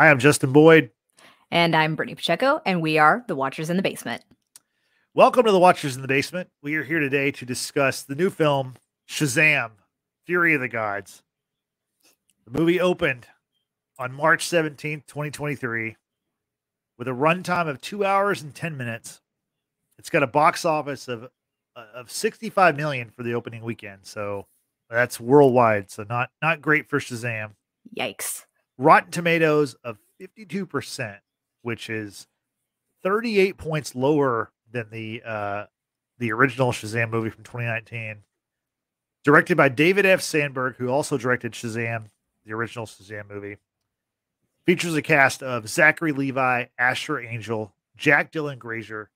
Hi, I'm Justin Boyd. And I'm Brittany Pacheco, and we are the Watchers in the Basement. Welcome to the Watchers in the Basement. We are here today to discuss the new film Shazam Fury of the Gods. The movie opened on March 17th, 2023, with a runtime of two hours and 10 minutes. It's got a box office of uh, of 65 million for the opening weekend. So that's worldwide. So not not great for Shazam. Yikes. Rotten Tomatoes of 52%, which is 38 points lower than the uh the original Shazam movie from 2019. Directed by David F. Sandberg, who also directed Shazam, the original Shazam movie. Features a cast of Zachary Levi, Asher Angel, Jack Dylan Grazer,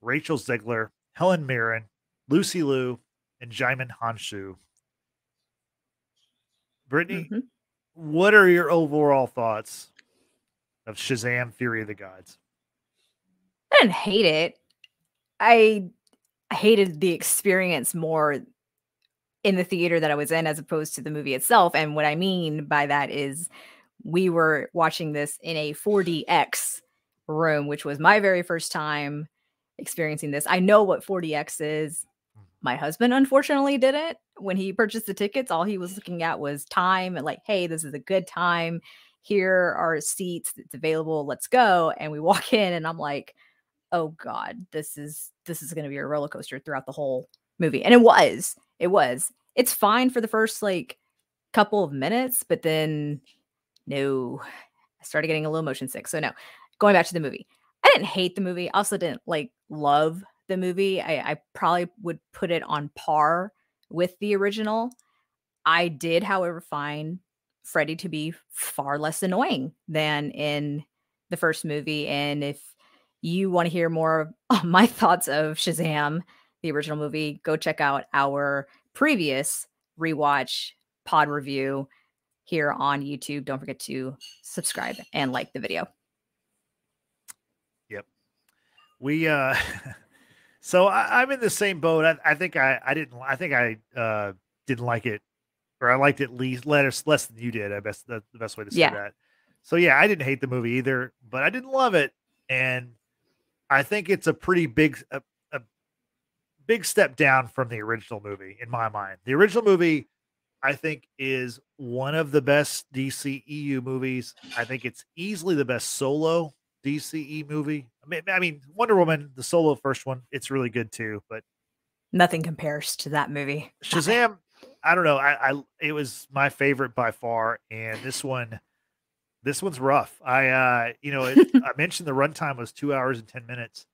Rachel Zegler, Helen Mirren, Lucy Liu, and Djimon Hounsou. Brittany, mm-hmm. What are your overall thoughts of Shazam Fury of the Gods? I didn't hate it. I hated the experience more in the theater that I was in as opposed to the movie itself. And what I mean by that is we were watching this in a 4DX room, which was my very first time experiencing this. I know what 4DX is. My husband unfortunately didn't. When he purchased the tickets, all he was looking at was time and like, hey, this is a good time. Here are seats. It's available. Let's go. And we walk in and I'm like, oh God, this is this is gonna be a roller coaster throughout the whole movie. And it was. It was. It's fine for the first like couple of minutes, but then no, I started getting a little motion sick. So no, going back to the movie. I didn't hate the movie. I also didn't like love the movie. I, I probably would put it on par with the original. I did, however, find Freddy to be far less annoying than in the first movie. And if you want to hear more of my thoughts of Shazam, the original movie, go check out our previous rewatch pod review here on YouTube. Don't forget to subscribe and like the video. Yep. We uh so I, am in the same boat. I, I, think I I didn't I think I uh didn't like it or I liked it least less less than you did. I best that's the best way to say yeah. that. So yeah, I didn't hate the movie either, but I didn't love it. And I think it's a pretty big a, a big step down from the original movie in my mind. The original movie I think is one of the best DCEU movies. I think it's easily the best solo DCE movie. I mean, I mean Wonder Woman, the solo first one, it's really good too, but nothing compares to that movie. Shazam, I don't know. I, I it was my favorite by far, and this one, this one's rough. I uh, you know, it, I mentioned the runtime was two hours and ten minutes,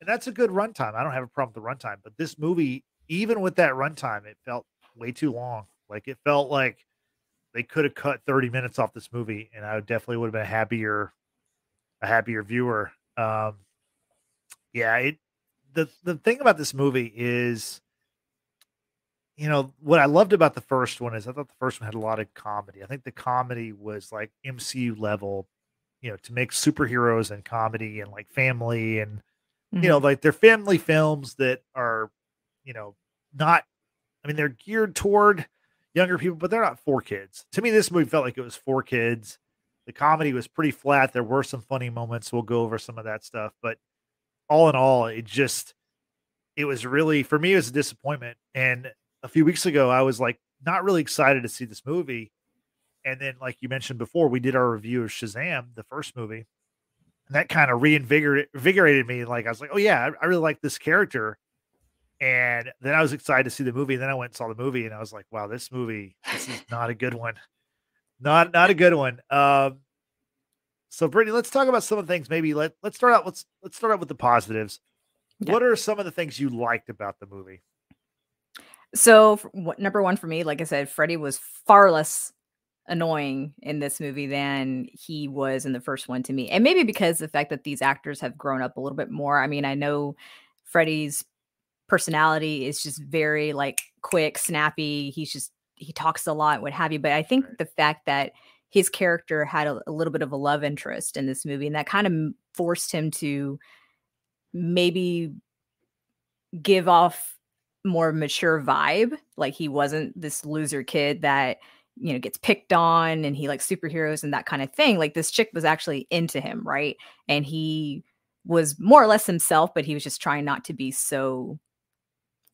and that's a good runtime. I don't have a problem with the runtime, but this movie, even with that runtime, it felt way too long. Like it felt like they could have cut 30 minutes off this movie and I definitely would have been happier a happier viewer. Um yeah, it the the thing about this movie is you know what I loved about the first one is I thought the first one had a lot of comedy. I think the comedy was like MCU level, you know, to make superheroes and comedy and like family and mm-hmm. you know, mm-hmm. like they're family films that are, you know, not I mean, they're geared toward younger people, but they're not for kids. To me, this movie felt like it was for kids. The comedy was pretty flat. There were some funny moments. We'll go over some of that stuff, but all in all, it just it was really for me it was a disappointment. And a few weeks ago, I was like not really excited to see this movie. And then, like you mentioned before, we did our review of Shazam, the first movie, and that kind of reinvigorated me. Like I was like, oh yeah, I, really like this character and then I was excited to see the movie. And then I went and saw the movie, and I was like, "Wow, this movie, this is not a good one. Not not a good one." Um, so, Brittany, let's talk about some of the things. Maybe let let's start out. Let's let's start out with the positives. Yeah. What are some of the things you liked about the movie? So, what, number one for me, like I said, Freddy was far less annoying in this movie than he was in the first one to me, and maybe because the fact that these actors have grown up a little bit more. I mean, I know Freddy's personality is just very like quick, snappy. He's just he talks a lot, what have you. But I think right. the fact that his character had a, a, little bit of a love interest in this movie, and that kind of forced him to maybe give off more mature vibe. Like he wasn't this loser kid that you know gets picked on and he likes superheroes and that kind of thing like this chick was actually into him right and he was more or less himself but he was just trying not to be so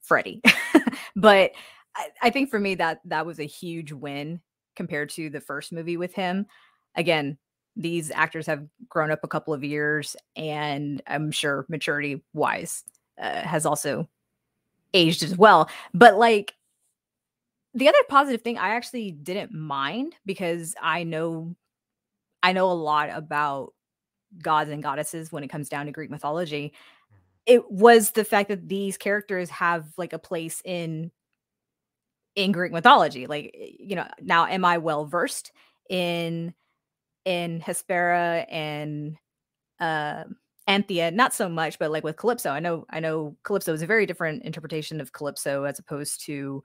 Freddy but I, I think for me that that was a huge win compared to the first movie with him again these actors have grown up a couple of years and i'm sure maturity wise uh, has also aged as well but like the other positive thing I actually didn't mind because I know I know a lot about gods and goddesses when it comes down to Greek mythology. It was the fact that these characters have like a place in in Greek mythology. Like you know, now am I well versed in in Hespera and uh Anthea, not so much, but like with Calypso, I know I know Calypso is a very different interpretation of Calypso as opposed to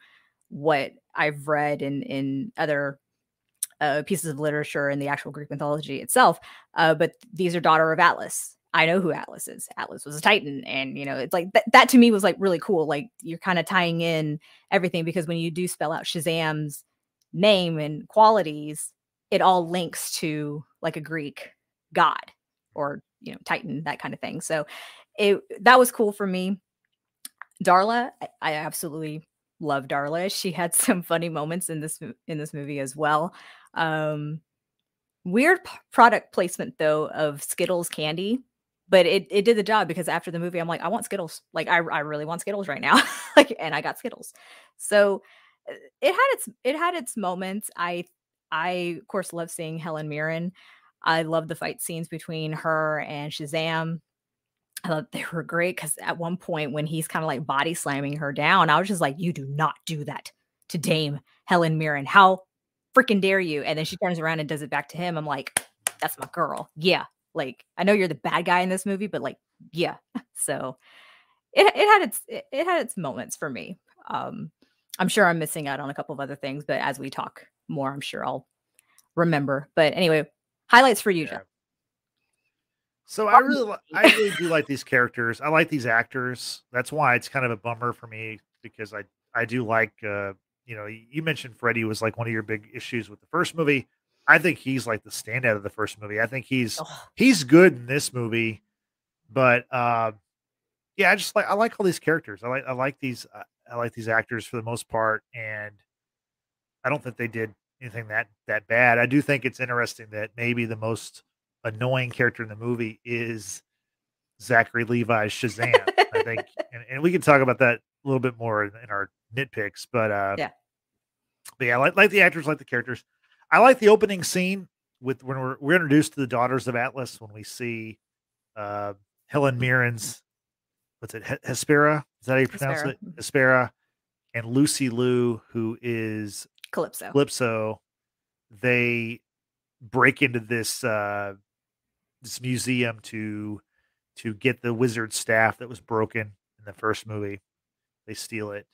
what I've read in in other uh, pieces of literature in the actual Greek mythology itself. Uh, but these are daughter of Atlas. I know who Atlas is. Atlas was a Titan, and you know it's like th- that to me was like really cool. Like you're kind of tying in everything because when you do spell out Shazam's name and qualities, it all links to like a Greek god or you know Titan, that kind of thing. So it that was cool for me. Darla, I, I absolutely love Darla. She had some funny moments in this in this movie as well. Um, weird p- product placement though of Skittles candy, but it it did the job because after the movie, I'm like, I want Skittles. Like I I really want Skittles right now. like, and I got Skittles. So uh, it had its it had its moments. I I of course love seeing Helen Mirren. I love the fight scenes between her and Shazam. I thought they were great because at one point when he's kind of like body slamming her down, I was just like, "You do not do that to Dame Helen Mirren. How freaking dare you?" And then she turns around and does it back to him. I'm like, "That's my girl. Yeah, like I know you're the bad guy in this movie, but like, yeah." So it it had its it, it had its moments for me. Um, I'm sure I'm missing out on a couple of other things, but as we talk more, I'm sure I'll remember. But anyway, highlights for you, yeah. Jeff. So I really, I really do like these characters. I like these actors. That's why it's kind of a bummer for me because I, I do like, uh, you know, you mentioned Freddy was like one of your big issues with the first movie. I think he's like the standout of the first movie. I think he's he's good in this movie, but uh, yeah, I just like I like all these characters. I like I like these uh, I like these actors for the most part, and I don't think they did anything that that bad. I do think it's interesting that maybe the most annoying character in the movie is Zachary Levi's Shazam. I think, and, and, we can talk about that a little bit more in, in our nitpicks. But uh, yeah, but yeah, like, like the actors, like the characters. I like the opening scene with when we're we're introduced to the daughters of Atlas when we see uh, Helen Mirren's what's it Hespera? Is that how you pronounce Hespera. it? Hespera and Lucy Liu, who is Calypso. Calypso. They break into this uh, this museum to to get the wizard staff that was broken in the first movie. They steal it.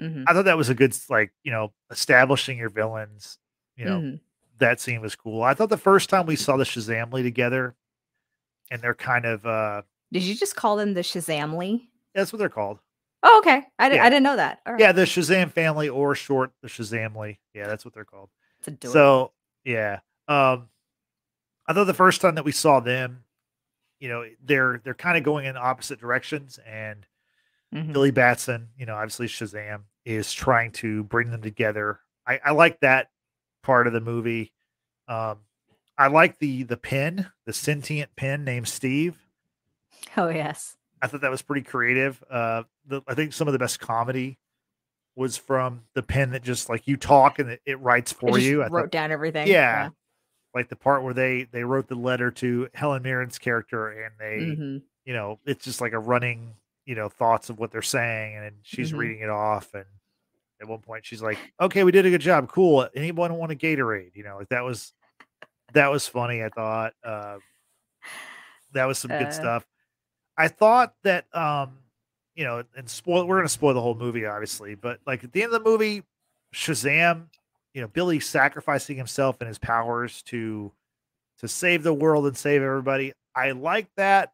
Mm-hmm. I thought that was a good like you know establishing your villains. You know mm-hmm. That scene was cool. I thought the first time we saw the Shazamily together, and they're kind of. uh Did you just call them the Shazamily? That's what they're called. Oh, okay. I, yeah. I didn't know that. Yeah, the Shazam family or short the Shazamily. Yeah, that's what they're called. So yeah. Um I thought the first time that we saw them, you know, they're they're kind of going in opposite directions, and mm-hmm. Billy Batson, you know, obviously Shazam is trying to bring them together. I, I like that part of the movie. Um, I like the the pin, the sentient pin named Steve. Oh yes, I thought that was pretty creative. Uh, the, I think some of the best comedy was from the pen that just like you talk and it, it writes for it you. I wrote thought, down everything. Yeah, yeah, like the part where they they wrote the letter to Helen Mirren's character and they mm-hmm. you know it's just like a running you know thoughts of what they're saying and she's mm-hmm. reading it off and at one point she's like okay we did a good job cool anyone want a Gatorade you know like that was that was funny I thought uh, that was some good uh, stuff I thought that um you know and spoil we're gonna spoil the whole movie obviously but like at the end of the movie Shazam you know Billy sacrificing himself and his powers to to save the world and save everybody. I like that,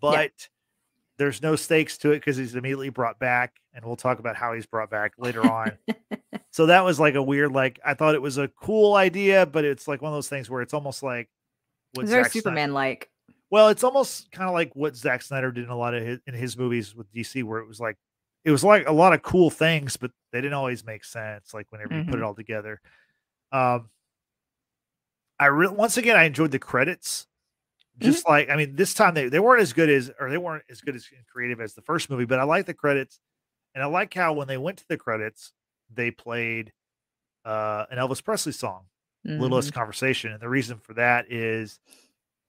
but yeah. There's no stakes to it because he's immediately brought back, and we'll talk about how he's brought back later on. So that was like a weird, like I thought it was a cool idea, but it's like one of those things where it's almost like what it's very Superman like. Well, it's almost kind of like what Zack Snyder did in a lot of his, in his movies with DC, where it was like it was like a lot of cool things, but they didn't always make sense. Like whenever mm-hmm. you put it mm-hmm. all together. Um, I really once again I enjoyed the credits. Mm-hmm. Just mm-hmm. like I mean, this time they, they weren't as good as or they weren't as good as creative as the first movie, but I like the credits, and I like how when they went to the credits, they played uh, an Elvis Presley song, mm-hmm. "Little Less Conversation," and the reason for that is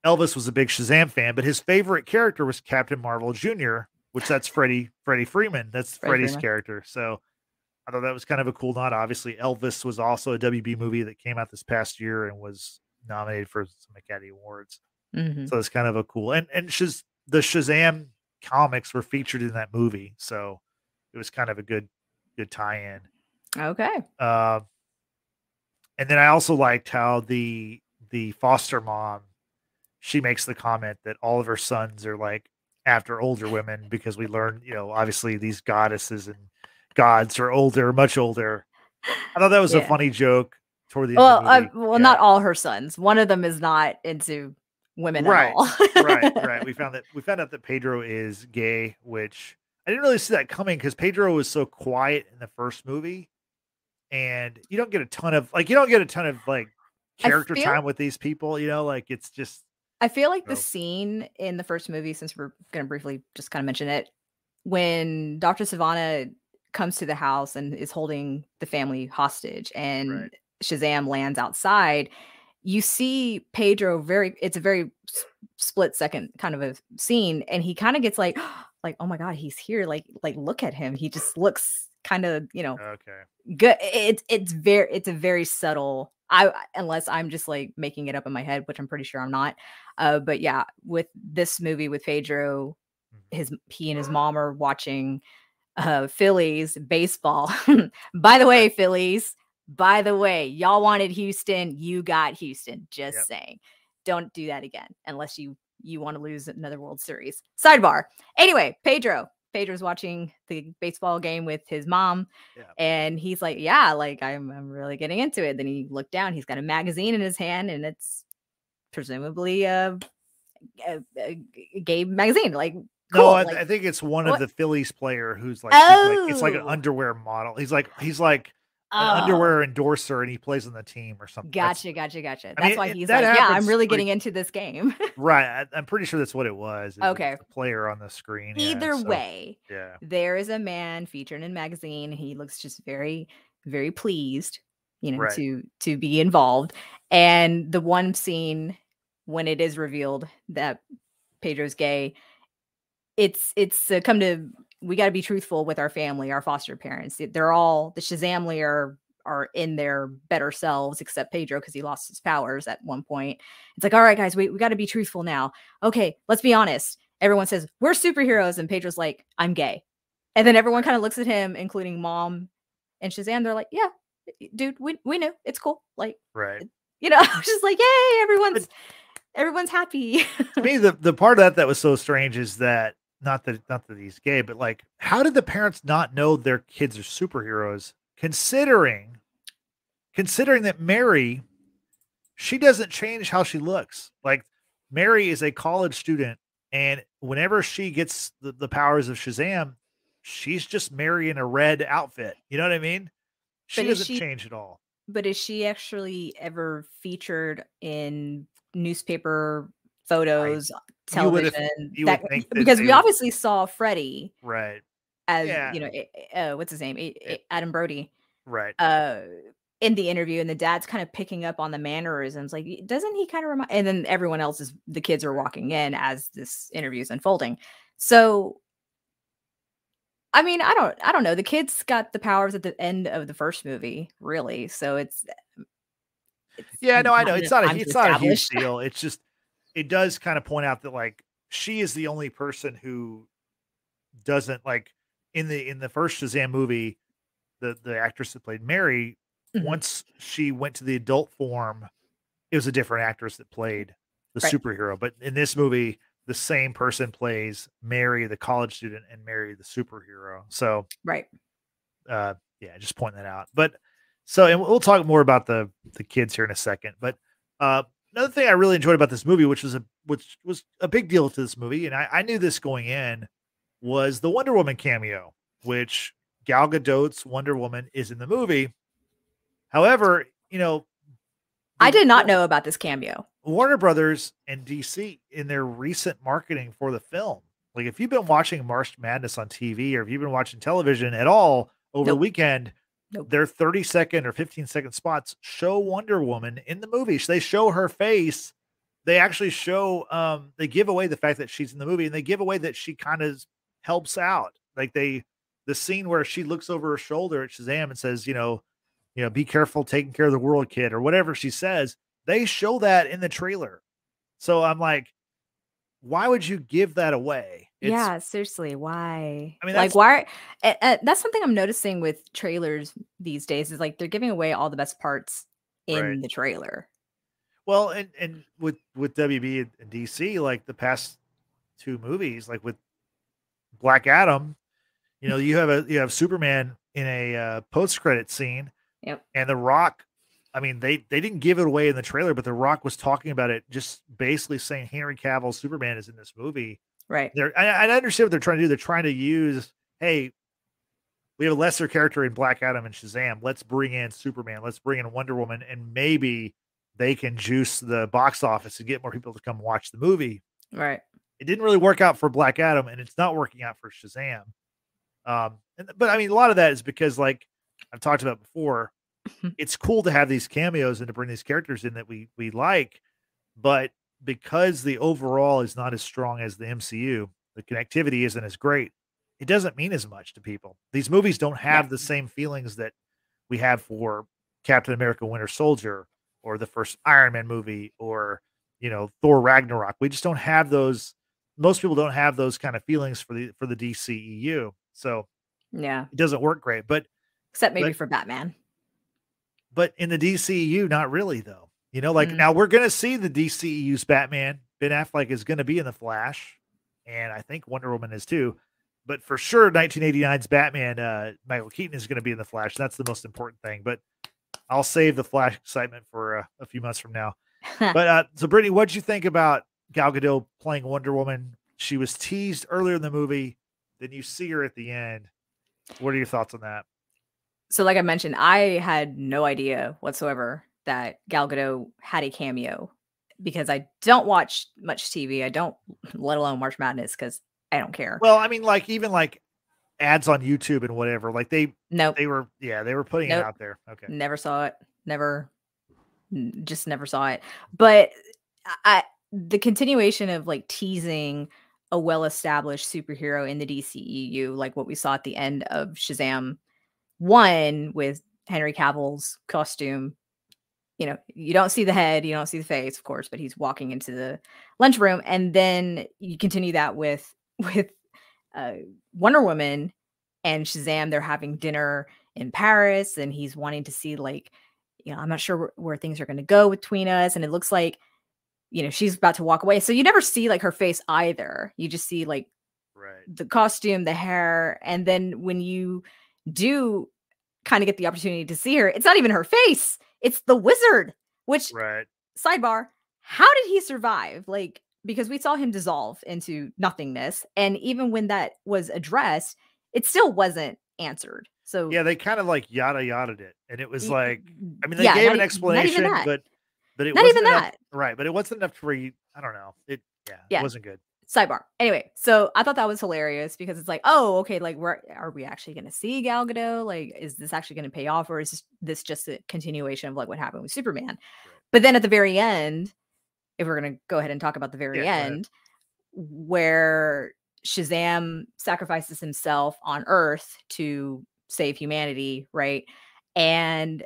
Elvis was a big Shazam fan, but his favorite character was Captain Marvel Jr., which that's Freddie Freddie Freeman. That's Freddie Freddie's Freeman. character. So I thought that was kind of a cool nod. Obviously, Elvis was also a WB movie that came out this past year and was nominated for some Academy Awards. Mm-hmm. So it's kind of a cool and and Shaz, the Shazam comics were featured in that movie, so it was kind of a good good tie-in. Okay. Uh, and then I also liked how the the foster mom she makes the comment that all of her sons are like after older women because we learn, you know, obviously these goddesses and gods are older, much older. I thought that was yeah. a funny joke toward the well, uh, well, yeah. not all her sons. One of them is not into women right, at all. right, right. We found that we found out that Pedro is gay, which I didn't really see that coming because Pedro was so quiet in the first movie, and you don't get a ton of like you don't get a ton of like character feel, time with these people. You know, like it's just. I feel like the scene in the first movie, since we're going to briefly just kind of mention it, when Dr. Sivana comes to the house and is holding the family hostage and right. Shazam lands outside, you see Pedro very it's a very split second kind of a scene and he kind of gets like like oh my god, he's here like like look at him. He just looks kind of, you know, okay. Good it's it's very it's a very subtle I unless I'm just like making it up in my head, which I'm pretty sure I'm not. Uh but yeah, with this movie with Pedro mm-hmm. his he and his mom are watching uh, Phillies baseball. by the way, Phillies, by the way, y'all wanted Houston, you got Houston. Just yep. saying. Don't do that again unless you you want to lose another World Series. Sidebar. Anyway, Pedro. Pedro's watching the baseball game with his mom, yeah. and he's like, "Yeah, like I'm, I'm really getting into it." Then he looked down. He's got a magazine in his hand, and it's presumably a, a, a gay magazine. Like Cool. No, I, like, I, think it's one what? of the Phillies player who's like, oh. like, it's like an oh. underwear model. He's like he's like oh. underwear endorser and he plays on the team or something. Gotcha, that's, gotcha, gotcha. That's I mean, why he's like, yeah, I'm really getting into this game. right. I, am pretty sure that's what it was. It okay. Was player on the screen. Either yeah, so, way, yeah. There is a man featured in a magazine. He looks just very, very pleased, you know, right. to to be involved. And the one scene when it is revealed that Pedro's gay it's it's uh, come to we got to be truthful with our family, our foster parents. They're all the Shazamily are are in their better selves, except Pedro because he lost his powers at one point. It's like, all right, guys, we, we got to be truthful now. Okay, let's be honest. Everyone says we're superheroes, and Pedro's like, I'm gay, and then everyone kind of looks at him, including mom and Shazam. They're like, yeah, dude, we we knew it's cool. Like, right? You know, just like, yay, everyone's everyone's happy. to me, the the part of that that was so strange is that not that not that he's gay, but like, how did the parents not know their kids are superheroes? Considering, considering that Mary, she doesn't change how she looks. Like Mary is a college student, and whenever she gets the, the powers of Shazam, she's just Mary in a red outfit. You know what I mean? She but doesn't she, change at all. But is she actually ever featured in newspaper photos, I, television. You you that, that because we obviously saw Freddie, right? As yeah. you know, uh, what's his name? It, Adam Brody, right? Uh, in the interview, and the dad's kind of picking up on the mannerisms. Like, doesn't he kind of remind? And then everyone else is the kids are walking in as this interview is unfolding. So I mean, I don't I don't know. The kids got the powers at the end of the first movie, really. So it's, it's Yeah, no, I know. It's not a it's not a huge deal. It's just it does kind of point out that like she is the only person who doesn't like in the in the first Shazam movie, the the actress that played Mary, mm-hmm. once she went to the adult form, it was a different actress that played the right. superhero. But in this movie, the same person plays Mary, the college student, and Mary, the superhero. So right, uh, yeah, just point that out. But So, and we'll talk more about the the kids here in a second. But uh, another thing I really enjoyed about this movie, which was a which was a big deal to this movie, and I, I knew this going in, was the Wonder Woman cameo, which Gal Gadot's Wonder Woman is in the movie. However, you know, I did not know about this cameo. Warner Brothers and DC in their recent marketing for the film. Like if you've been watching March Madness on TV or if you've been watching television at all over nope. the weekend, nope. their 30 second or 15 second spots show Wonder Woman in the movie. They show her face. They actually show um they give away the fact that she's in the movie and they give away that she kind of helps out. Like they the scene where she looks over her shoulder at Shazam and says, you know, you know, be careful taking care of the world, kid, or whatever she says. They show that in the trailer. So I'm like, why would you give that away? It's, yeah, seriously, why? I mean, like, why? uh, that's something I'm noticing with trailers these days. Is like they're giving away all the best parts in right. the trailer. Well, and and with with WB and DC, like the past two movies, like with Black Adam, you know, you have a you have Superman in a uh, post credit scene, Yep. And The Rock, I mean, they they didn't give it away in the trailer, but The Rock was talking about it, just basically saying Henry Cavill Superman is in this movie. Right. They're I, I understand what they're trying to do. They're trying to use, hey, we have a lesser character in Black Adam and Shazam. Let's bring in Superman. Let's bring in Wonder Woman, and maybe they can juice the box office and get more people to come watch the movie. Right. It didn't really work out for Black Adam, and it's not working out for Shazam. Um, and, but I mean, a lot of that is because, like I've talked about before, it's cool to have these cameos and to bring these characters in that we we like, but because the overall is not as strong as the MCU, the connectivity isn't as great. It doesn't mean as much to people. These movies don't have yeah. the same feelings that we have for Captain America: Winter Soldier or the first Iron Man movie or you know Thor Ragnarok. We just don't have those. Most people don't have those kind of feelings for the for the DCEU. So yeah, it doesn't work great. But except maybe but, for Batman but in the DCEU, not really though. You know, like mm now we're gonna see the DCEU's Batman. Ben Affleck is gonna be in the Flash, and I think Wonder Woman is too. But for sure, 1989's Batman, uh, Michael Keaton is going to be in the Flash. That's the most important thing. But I'll save the Flash excitement for uh, a few months from now. but uh, so, Brittany, what did you think about Gal Gadot playing Wonder Woman? She was teased earlier in the movie. Then you see her at the end. What are your thoughts on that? so like I mentioned, I had no idea whatsoever that Gal Gadot had a cameo because I don't watch much TV. I don't, let alone March Madness, because I don't care. Well, I mean, like even like ads on YouTube and whatever, like they no, they were yeah, they were putting nope. it out there. Okay, never saw it. Never, just never saw it. But I the continuation of like teasing a well-established superhero in the DCEU, like what we saw at the end of Shazam one with Henry Cavill's costume. You know, you don't see the head, you don't see the face, of course, but he's walking into the lunchroom, and then you continue that with with uh, Wonder Woman and Shazam. They're having dinner in Paris, and he's wanting to see like, you know, I'm not sure where, where things are going to go between us, and it looks like, you know, she's about to walk away. So you never see like her face either. You just see like right. the costume, the hair, and then when you do kind of get the opportunity to see her, it's not even her face, it's the wizard, which, right. sidebar, how did he survive? Like, because we saw him dissolve into nothingness. And even when that was addressed, it still wasn't answered. So, yeah, they kind of like yada yada it. And it was like, mm, I mean, they yeah, gave an explanation, but but it not wasn't even enough, that. Right. But it wasn't enough to you, I don't know. It, yeah, yeah. it wasn't good sidebar. Anyway, so I thought that was hilarious because it's like, oh, okay, like we're are we actually going to see Gal Gadot? Like, is this actually going to pay off, or is this just a continuation of like what happened with Superman? Right. But then at the very end, if we're going to go ahead and talk about the very yeah, end, where Shazam sacrifices himself on Earth to save humanity, right? And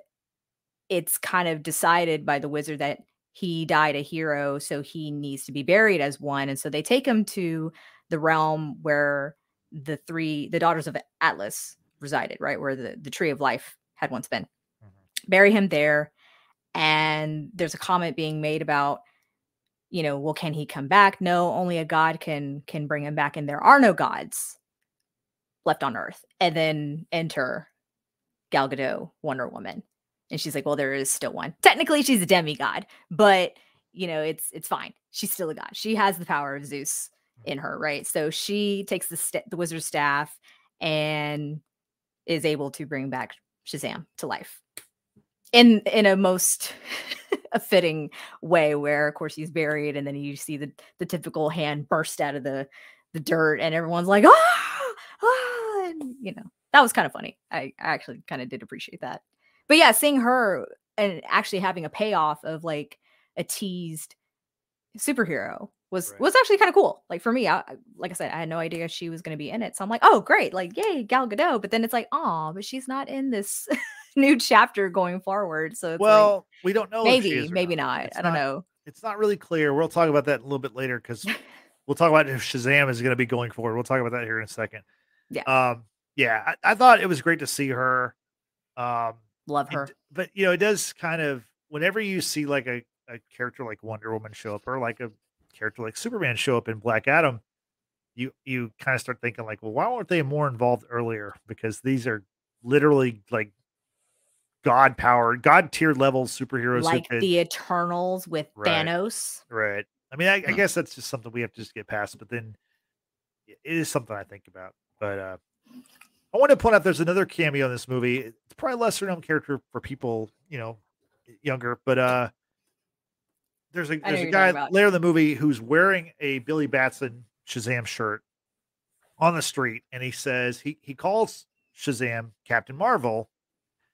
it's kind of decided by the wizard that he died a hero, so he needs to be buried as one. And so they take him to the realm where the three, the daughters of Atlas resided, right? Where the, the tree of life had once been. Mm-hmm. Bury him there. And there's a comment being made about, you know, well, can he come back? No, only a god can can bring him back, and there are no gods left on Earth. And then enter Gal Gadot, Wonder Woman. And she's like, "Well, there is still one. Technically, she's a demigod, but you know, it's it's fine. She's still a god. She has the power of Zeus in her, right? So she takes the st- the wizard staff and is able to bring back Shazam to life in in a most a fitting way where of course he's buried and then you see the the typical hand burst out of the the dirt and everyone's like ah, ah and you know that was kind of funny i, I actually kind of did appreciate that but yeah seeing her and actually having a payoff of like a teased superhero was Right. was actually kind of cool. Like for me, I, like I said, I had no idea she was going to be in it, so I'm like, oh great, like yay, Gal Gadot. But then it's like, oh, but she's not in this new chapter going forward. So it's like, well, we don't know. maybe, maybe not. It's I don't know. It's not really clear. We'll talk about that a little bit later because we'll talk about if Shazam is going to be going forward. We'll talk about that here in a second. Yeah. Um. Yeah. I, I thought it was great to see her. Um. Love her. d- but you know, it does kind of whenever you see like a, a character like Wonder Woman show up or like a character like Superman show up in Black Adam, you you kind of start thinking like, well, why weren't they more involved earlier? Because these are literally like god power, god tier level superheroes. Like could- the Eternals with Right. Thanos. right. I mean, I, I guess that's just something we have to just get past. But then it is something I think about. But uh I want to point out there's another cameo in this movie. It's probably lesser known character for people, you know, younger, but uh there's a there's a guy later in the movie who's wearing a Billy Batson Shazam shirt on the street, and he says he he calls Shazam Captain Marvel,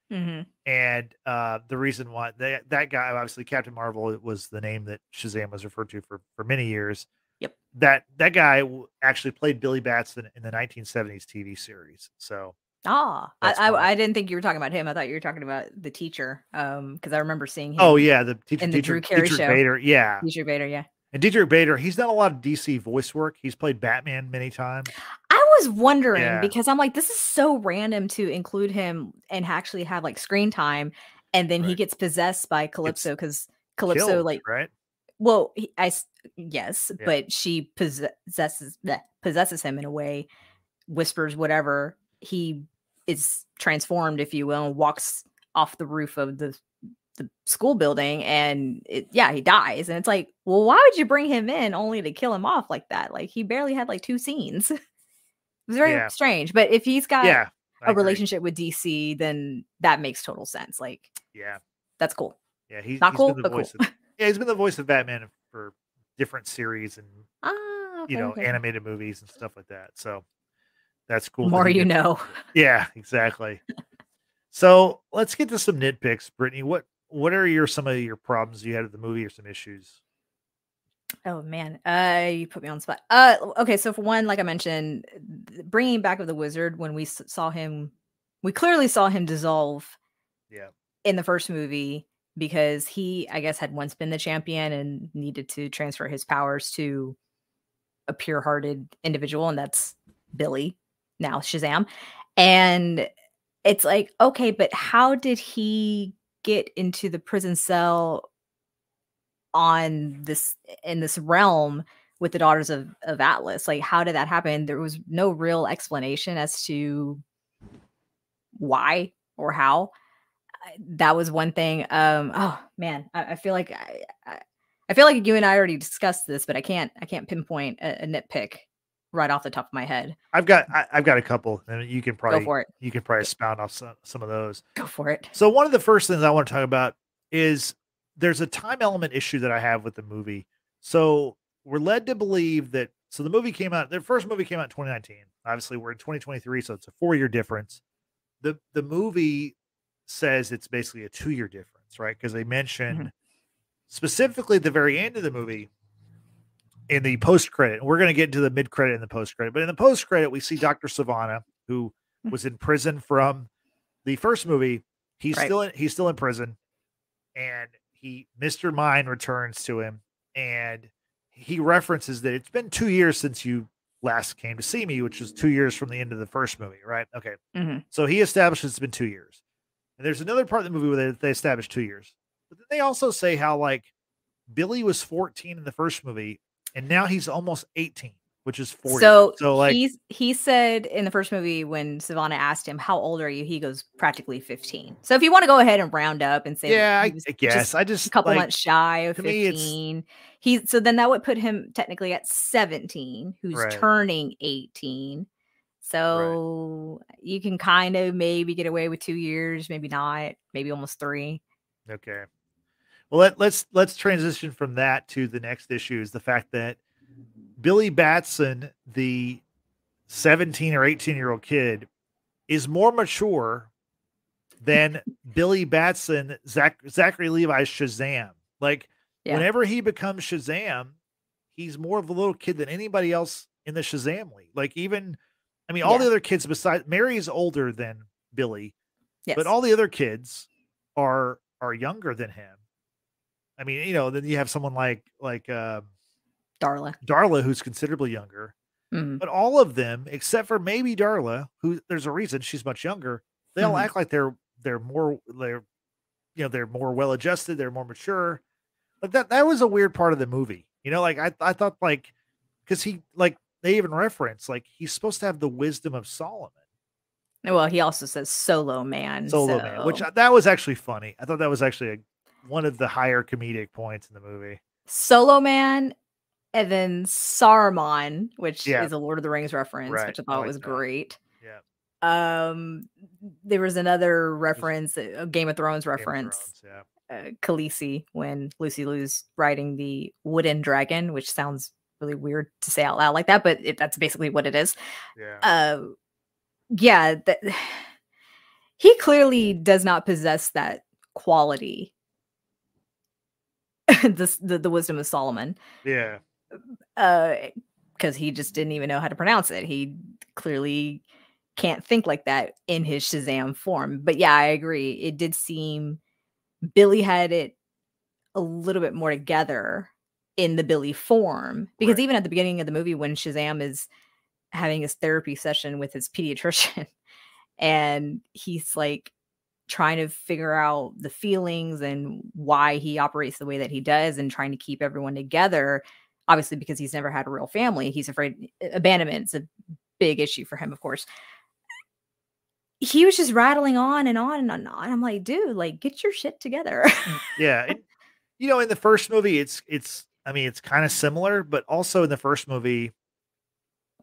hmm and uh the reason why that that guy obviously Captain Marvel was the name that Shazam was referred to for for many years. Yep. That that guy actually played Billy Batson in the 1970s TV series. So Ah, I, I I didn't think you were talking about him. I thought you were talking about the teacher. Um, because I remember seeing him. oh yeah, the teacher In the Drew Carey show. Bader, yeah. Teacher Bader. Yeah. And Diedrich Bader, he's done a lot of DC voice work. He's played Batman many times. I was wondering Yeah. because I'm like, this is so random to include him and actually have like screen time, and then he gets possessed by Calypso because Calypso, Killed, like, right? Well, he, I yes, Yeah. but she possesses bleh, possesses him in a way, whispers whatever. He is transformed, if you will, and walks off the roof of the the school building, and it, yeah, he dies. And it's like, well, why would you bring him in only to kill him off like that? Like he barely had like two scenes. it was very Yeah. strange. But if he's got Yeah. A relationship with DC, then that makes total sense. Like Yeah. that's cool. Yeah. He's, Not he's cool, but voice cool. of Yeah, he's been the voice of Batman for different series and Ah, okay, you know, okay. animated movies and stuff like that. So that's cool. More you know. Yeah, exactly. so let's get to some nitpicks, Brittany. What what are your some of your problems you had with the movie or some issues? Oh man, uh, you put me on the spot. Uh, okay, so for one, like I mentioned, bringing back of the wizard when we saw him, we clearly saw him dissolve Yeah. in the first movie because he, I guess, had once been the champion and needed to transfer his powers to a pure-hearted individual, and that's Billy now Shazam. And it's like, okay, but how did he get into the prison cell on this in this realm with the daughters of, of Atlas? Like, how did that happen? There was no real explanation as to why or how. That was one thing. Um, oh man, I, I feel like I, I, I feel like you and I already discussed this, but I can't I can't pinpoint a, a nitpick right off the top of my head. I've got I, I've got a couple, and you can probably Go for it. you can probably expound off some, some of those. Go for it. So one of the first things I want to talk about is there's a time element issue that I have with the movie. So we're led to believe that so the movie came out, the first movie came out in 2019. Obviously, we're in 2023, so it's a four-year difference. The the movie says it's basically a two-year difference, right? Because they mention specifically at the very end of the movie in the post credit. We're going to get into the mid credit and the post credit, but in the post credit, we see Dr. Sivana, who Mhm. was in prison from the first movie. He's Right. still in, he's still in prison, and he Mr. Mind returns to him, and he references that it's been two years since you last came to see me, which was two years from the end of the first movie, right? Okay, Mhm. so he establishes it's been two years, and there's another part of the movie where they, they establish two years, but then they also say how like Billy was 14 in the first movie, and now he's almost 18. which is 40. So, So, like, he's he said in the first movie when Sivana asked him, How old are you? He goes, practically 15. So if you want to go ahead and round up and say yeah, I, guess just I a just couple like, months shy of to me, it's- 15. He so then that would put him technically at 17, who's Right. turning 18. So you can kind of maybe get away with two years, maybe not, maybe almost three. Okay. Well, let, let's let's transition from that to the next issue is the fact that Billy Batson, the 17 or 18 year old kid, is more mature than Billy Batson, Zach, Zachary Levi's Shazam. Like Yeah. whenever he becomes Shazam, he's more of a little kid than anybody else in the Shazamily. Like even, I mean, all the other kids besides Mary's older than Billy, Yes. but all the other kids are are younger than him. I mean, you know, then you have someone like like uh, Darla. Darla who's considerably younger, Mhm. but all of them except for maybe Darla, who there's a reason she's much younger. They all Mhm. act like they're they're more they're you know they're more well adjusted, they're more mature. But that that was a weird part of the movie. You know, like I I thought like because he like they even reference like he's supposed to have the wisdom of Solomon. Well, he also says solo man. Solo man, which that was actually funny. I thought that was actually a, one of the higher comedic points in the movie. Solo Man, and then Saruman, which Yeah. is a Lord of the Rings reference, Right, which I I thought like was that. great. Yeah, Um, there was another reference, a Game of Thrones Game of reference, Thrones, yeah. uh, Khaleesi when Lucy Liu's riding the wooden dragon, which sounds really weird to say out loud like that, but it, that's basically what it is. Yeah, Uh, yeah, that he clearly does not possess that quality. this the, the wisdom of Solomon. yeah, uh because he just didn't even know how to pronounce it he clearly can't think like that in his shazam form but yeah i agree it did seem billy had it a little bit more together in the billy form because Right. even at the beginning of the movie when shazam is having his therapy session with his pediatrician and he's like trying to figure out the feelings and why he operates the way that he does and trying to keep everyone together obviously because he's never had a real family he's afraid eh, abandonment's a big issue for him of course he was just rattling on and on and on, and on. i'm like dude like get your shit together mm, yeah. And, you know, in the first movie, it's it's. I mean, it's kind of similar, but also in the first movie,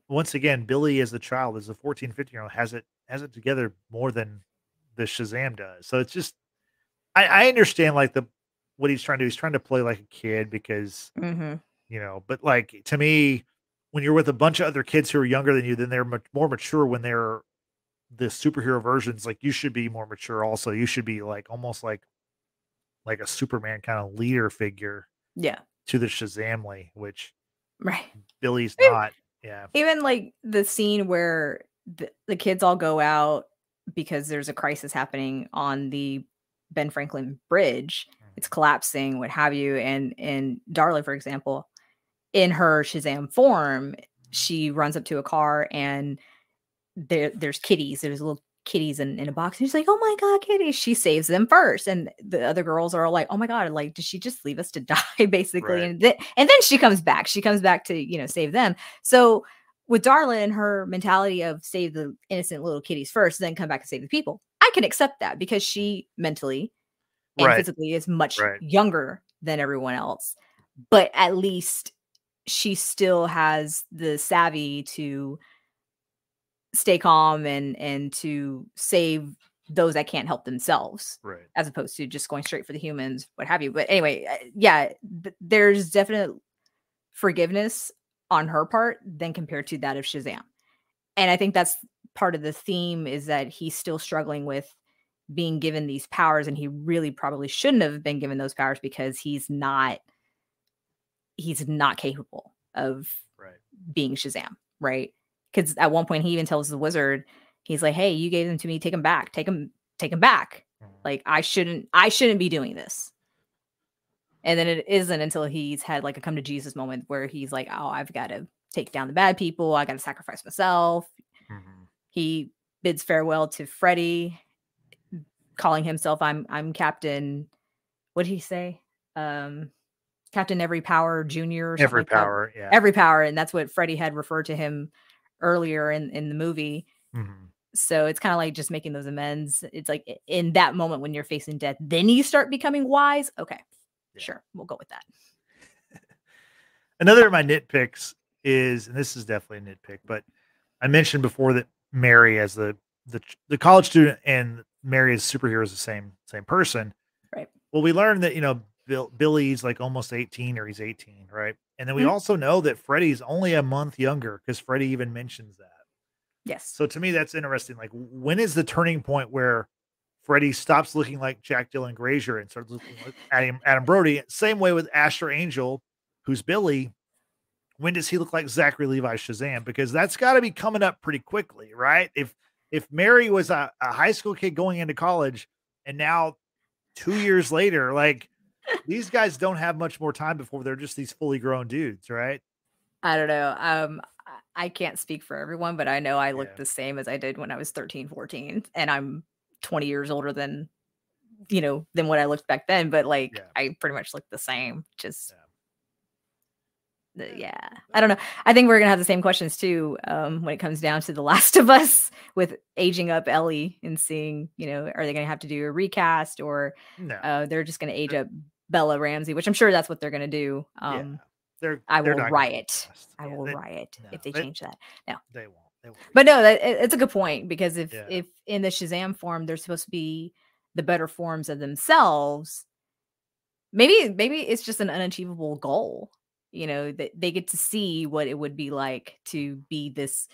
once again, Billy as a child, as a 14, 15 year old, has it has it together more than the Shazam does. So it's just, I, I understand like the what he's trying to do. He's trying to play like a kid because mm-hmm. you know but like to me when you're with a bunch of other kids who are younger than you then they're much more mature when they're the superhero versions like you should be more mature also you should be like almost like like a superman kind of leader figure yeah to the shazamily which right. Billy's not yeah. even like the scene where the, the kids all go out because there's a crisis happening on the ben franklin bridge it's mm-hmm. collapsing what have you and and darla for example in her shazam form she runs up to a car and there there's kitties there's a little kitties in, in a box and she's like oh my god kitties she saves them first and the other girls are all like oh my god like did she just leave us to die basically Right. and, th- and then she comes back she comes back to you know save them so with Darla and her mentality of save the innocent little kitties first, then come back and save the people, I can accept that because she mentally and Right. physically is much Right. younger than everyone else. But at least she still has the savvy to stay calm and and to save those that can't help themselves right as opposed to just going straight for the humans, what have you. But anyway, uh, yeah, there's definite forgiveness on her part than compared to that of Shazam. And I think that's part of the theme is that he's still struggling with being given these powers and he really probably shouldn't have been given those powers because he's not he's not capable of right being Shazam, right? Because at one point he even tells the wizard, he's like, "Hey, you gave them to me. Take them back. Take them. Take them back. Mhm. Like I shouldn't. I shouldn't be doing this." And then it isn't until he's had like a come to Jesus moment where he's like, "Oh, I've got to take down the bad people. I got to sacrifice myself." Mhm. He bids farewell to Freddy, calling himself, "I'm I'm Captain." What did he say? Um, Captain Every Power Junior. Every like power, yeah. Every Power, and that's what Freddie had referred to him earlier in in the movie. Mhm. So it's kind of like just making those amends. It's like in that moment when you're facing death, then you start becoming wise. Okay, Yeah. sure, we'll go with that. Another of my nitpicks is, and this is definitely a nitpick, but I mentioned before that Mary as the the the college student and Mary as superhero is the same same person. Right. Well, we learned that you know Bill, Billy's like almost eighteen or he's eighteen, right? And then we Mhm. also know that Freddie's only a month younger because Freddie even mentions that. Yes. So to me, that's interesting. Like, when is the turning point where Freddie stops looking like Jack Dylan Grazer and starts looking like Adam, Adam Brody? Same way with Asher Angel, who's Billy. When does he look like Zachary Levi Shazam? Because that's got to be coming up pretty quickly, right? If if Mary was a, a high school kid going into college, and now two years later, like these guys don't have much more time before they're just these fully grown dudes, right? I don't know. Um, I- can't speak for everyone, but I know I look Yeah. the same as I did when I was 13, 14, and I'm 20 years older than you know than what I looked back then. But like, Yeah. I pretty much look the same. Just Yeah. the- yeah, I don't know. I think we're gonna have the same questions too um, when it comes down to The Last of Us with aging up Ellie and seeing, you know, are they gonna have to do a recast or No, uh, they're just gonna age up Bella Ramsey, which I'm sure that's what they're gonna do. Um, yeah. They're, I will riot. I will they- riot no, if they they- change that. No, they won't. They won't. But no, that it- it's a good point because if Yeah. if in the Shazam form they're supposed to be the better forms of themselves, maybe maybe it's just an unachievable goal. You know that they get to see what it would be like to be this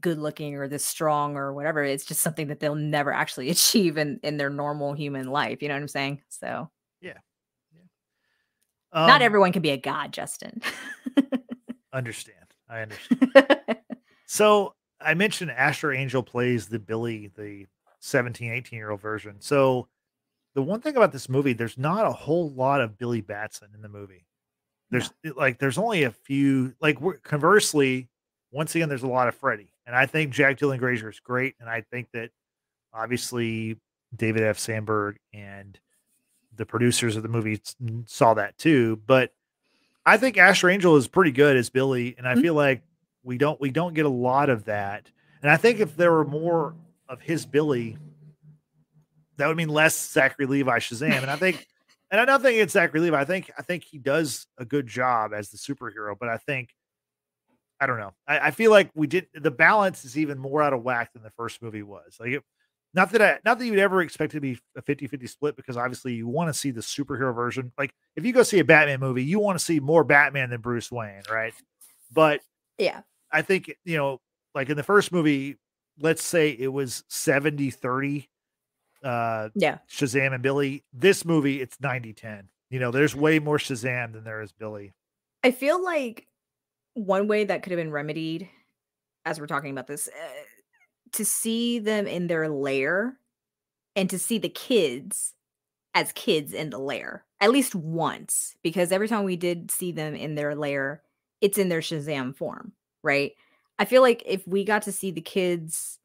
good looking or this strong or whatever. It's just something that they'll never actually achieve in in their normal human life. You know what I'm saying? So not Um, everyone can be a god, Justin. understand. I understand. So I mentioned Asher Angel plays the Billy, the 17, 18 year old version. So the one thing about this movie, there's not a whole lot of Billy Batson in the movie. There's it- like there's only a few. Like conversely, once again, there's a lot of Freddie, and I think Jack Dylan Grazer is great, and I think that obviously David F. Sandberg and the producers of the movie saw that too. But I think Asher Angel is pretty good as Billy, and I Mhm. feel like we don't we don't get a lot of that. And I think if there were more of his Billy, that would mean less Zachary Levi Shazam. And I think, and I don't think it's Zachary Levi. I think I think he does a good job as the superhero. But I think I don't know. I, I feel like we did the balance is even more out of whack than the first movie was. Like it, not that I not that you'd ever expect to be a 50-50 split because obviously you want to see the superhero version. Like if you go see a Batman movie, you want to see more Batman than Bruce Wayne, right? But yeah. I think, you know, like in the first movie, let's say it was 70 30 uh Yeah. Shazam and Billy. This movie, it's 90 10. You know, there's way more Shazam than there is Billy. I feel like one way that could have been remedied, as we're talking about this, uh, to see them in their lair and to see the kids as kids in the lair at least once, because every time we did see them in their lair, it's in their Shazam form, right? I feel like if we got to see the kids,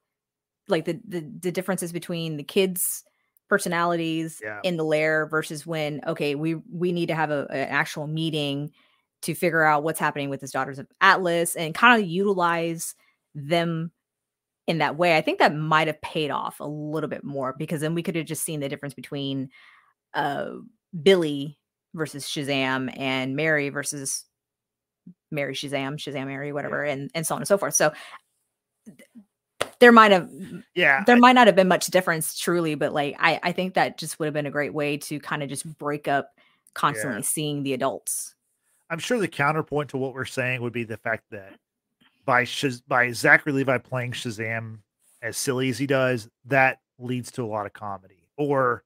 like the the, the differences between the kids' personalities Yeah. in the lair versus when okay we we need to have a, an actual meeting to figure out what's happening with his daughters of Atlas and kind of utilize them in that way. I think that might have paid off a little bit more because then we could have just seen the difference between uh Billy versus Shazam and Mary versus Mary Shazam, Shazam Mary, whatever, and and so on and so forth. So th- there might have Yeah. there might not have been much difference truly, but like I I think that just would have been a great way to kind of just break up constantly seeing the adults. I'm sure the counterpoint to what we're saying would be the fact that by Shaz- by Zachary Levi playing Shazam as silly as he does, that leads to a lot of comedy or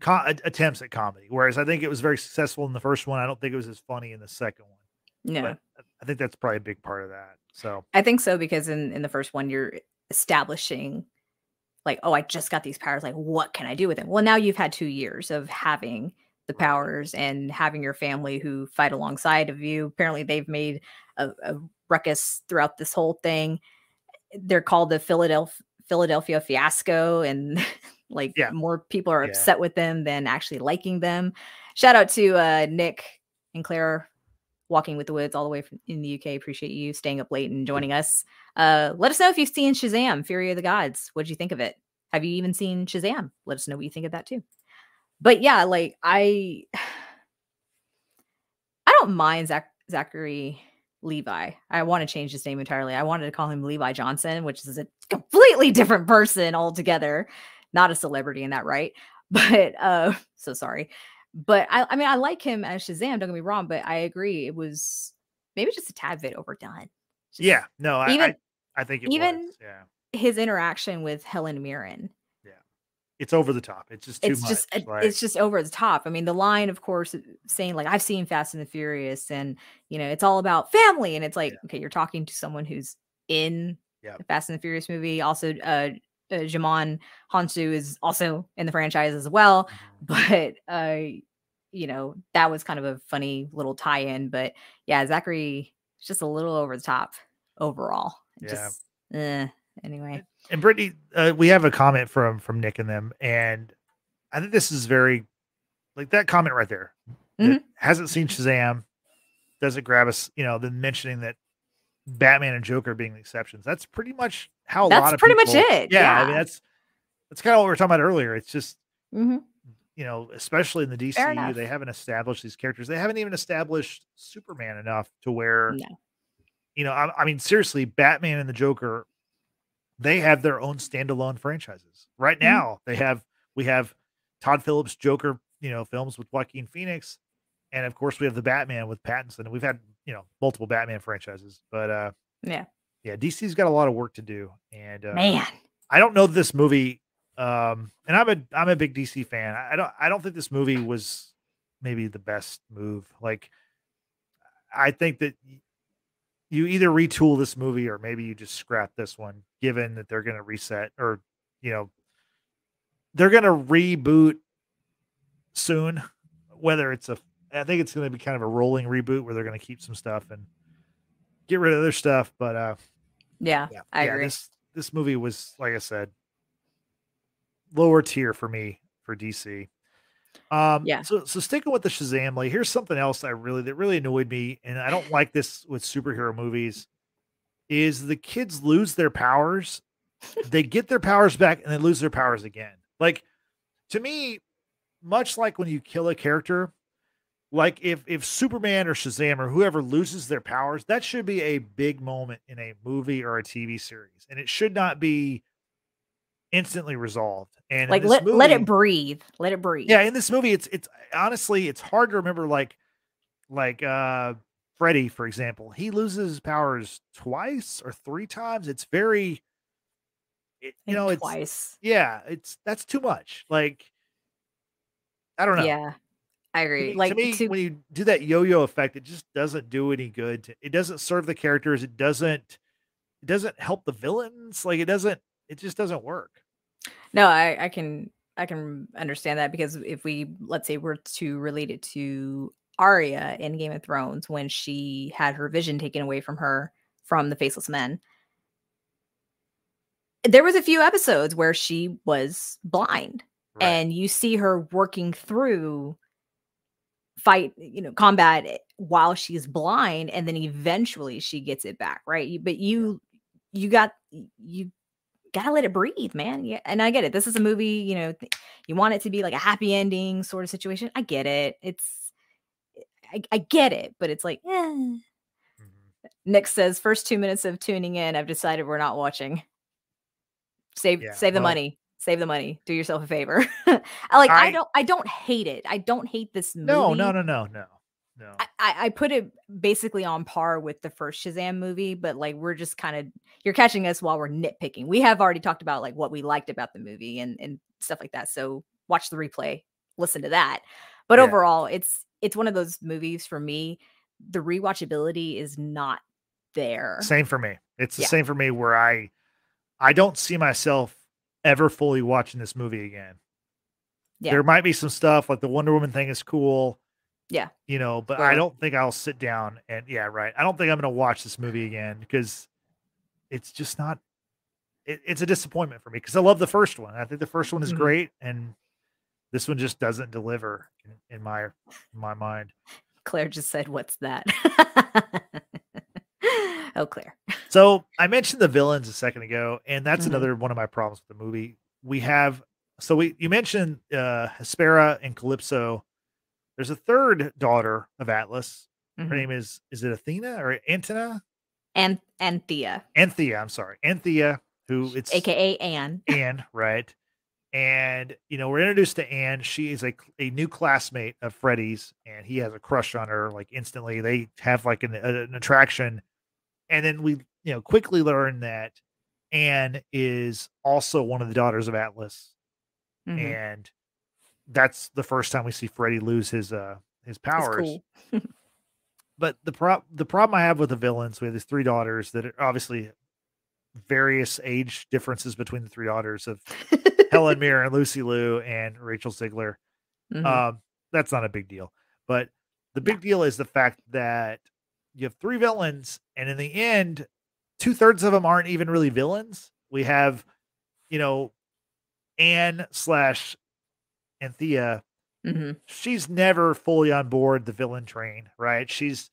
co- attempts at comedy. Whereas I think it was very successful in the first one. I don't think it was as funny in the second one. Yeah. But I think that's probably a big part of that. So I think so because in in the first one you're establishing like oh I just got these powers like what can I do with them? Well now you've had 2 years of having the powers and having your family who fight alongside of you. Apparently they've made a, a ruckus throughout this whole thing. They're called the Philadelphia Philadelphia fiasco and like Yeah. more people are Yeah. upset with them than actually liking them. Shout out to uh Nick and Claire walking with the woods all the way from in the UK. Appreciate you staying up late and joining us. Uh, let us know if you've seen Shazam: Fury of the Gods. What did you think of it? Have you even seen Shazam? Let us know what you think of that too. But yeah, like I, I don't mind Zach, Zachary Levi. I want to change his name entirely. I wanted to call him Levi Johnson, which is a completely different person altogether. Not a celebrity in that right. But uh so sorry. But I, I mean I like him as Shazam, don't get me wrong, but I agree it was maybe just a tad bit overdone. Just yeah, no, I, even I, I think it even was. Yeah, his interaction with Helen Mirren. It's over the top. It's just too It's much. just like, it's just over the top. I mean, the line, of course, uh, saying like I've seen Fast and the Furious, and you know, it's all about family, and it's like Yeah. okay, you're talking to someone who's in Yeah. the Fast and the Furious movie. Also, uh, uh Djimon Hounsou is also in the franchise as well. Mhm. But uh, you know, that was kind of a funny little tie-in. But yeah, Zachary is just a little over the top overall. Yeah. Just eh, anyway. and Brittany, uh, we have a comment from from Nick and them, and I think this is very like that comment right there. that Mhm. hasn't seen Shazam, doesn't grab us, you know, then mentioning that Batman and Joker being the exceptions. That's pretty much how a That's lot of pretty much it, Yeah, I mean that's that's kind of what we were talking about earlier. It's just Mhm. you know, especially in the DCU, they haven't established these characters. They haven't even established Superman enough to where No. you know, I, I mean, seriously, Batman and the Joker, they have their own standalone franchises. Right Mhm. now, they have we have Todd Phillips Joker, you know, films with Joaquin Phoenix, and of course we have the Batman with Pattinson. And we've had you know multiple Batman franchises, but uh, Yeah. yeah, DC's got a lot of work to do, and uh, Man. I don't know this movie. Um, and I'm a I'm a big DC fan. I don't I don't think this movie was maybe the best move. Like, I think that you either retool this movie or maybe you just scrap this one, given that they're going to reset or you know they're going to reboot soon. Whether it's a, I think it's going to be kind of a rolling reboot where they're going to keep some stuff and get rid of their stuff. But uh, Yeah, yeah, I yeah, agree. This this movie was, like I said, lower tier for me for DC. Um, Yeah. So so sticking with the Shazam, like here's something else I really that really annoyed me, and I don't like this with superhero movies. Is the kids lose their powers? they get their powers back and they lose their powers again. Like to me, much like when you kill a character, like if if Superman or Shazam or whoever loses their powers, that should be a big moment in a movie or a TV series, and it should not be instantly resolved. And Like let let it breathe. Let it breathe. yeah, in this movie, it's it's honestly it's hard to remember like like uh Freddy, for example. He loses his powers twice or three times. It's very it, you know, it's twice. yeah, it's that's too much. Like I don't know. Yeah. I agree. like to me, to- when you do that yo-yo effect, it just doesn't do any good. to- it doesn't serve the characters. It doesn't. It doesn't help the villains. Like it doesn't. It just doesn't work. No, I, I can I can understand that because if we let's say we're to relate it to Arya in Game of Thrones when she had her vision taken away from her from the faceless men. There was a few episodes where she was blind Right. and you see her working through fight, you know, combat while she's blind and then eventually she gets it back, right? But you you got you gotta let it breathe, man. Yeah, and I get it. This is a movie, you know, you want it to be like a happy ending sort of situation. I get it. It's I, I get it, but it's like, eh. Mhm. Nick says, first two minutes of tuning in, I've decided we're not watching. Save Yeah, save the well- money. Save the money. Do yourself a favor. I like I, I- don't I don't hate it. I don't hate this movie. No, no, no, no, no, no. I, I I put it basically on par with the first Shazam movie, but like we're just kind of you're catching us while we're nitpicking. We have already talked about like what we liked about the movie and and stuff like that. So watch the replay, listen to that. But Yeah. overall, it's it's one of those movies for me. The rewatchability is not there. Same for me. It's the Yeah. same for me where I I don't see myself ever fully watching this movie again. Yeah. There might be some stuff like the Wonder Woman thing is cool. Yeah. You know, but Well- I don't think I'll sit down and yeah, right. I don't think I'm going to watch this movie again because it's just not it, it's a disappointment for me because I love the first one. I think the first one is Mhm. great and this one just doesn't deliver in, my in my mind. Claire just said, "What's that?" oh, Claire. So I mentioned the villains a second ago, and that's Mhm. another one of my problems with the movie. We have so we you mentioned uh Hespera and Calypso. There's a third daughter of Atlas. Her Mhm. name is is it Athena or Antina? And Anthea, Anthea, I'm sorry. Anthea, who it's aka Anne. Anne, right? And you know, we're introduced to Anne. She is a a new classmate of Freddie's, and he has a crush on her. Like instantly, they have like an, an attraction, and then we you know quickly learn that Anne is also one of the daughters of Atlas, Mhm. and that's the first time we see Freddie lose his uh his powers. cool. But the prop the problem I have with the villains, we have these three daughters that are obviously various age differences between the three daughters of Helen Mirren, and Lucy Liu, and Rachel Zegler. Mhm. Um, that's not a big deal. But the big deal is the fact that you have three villains, and in the end, two thirds of them aren't even really villains. We have, you know, Anne slash Anthea. Mhm. She's never fully on board the villain train, right? She's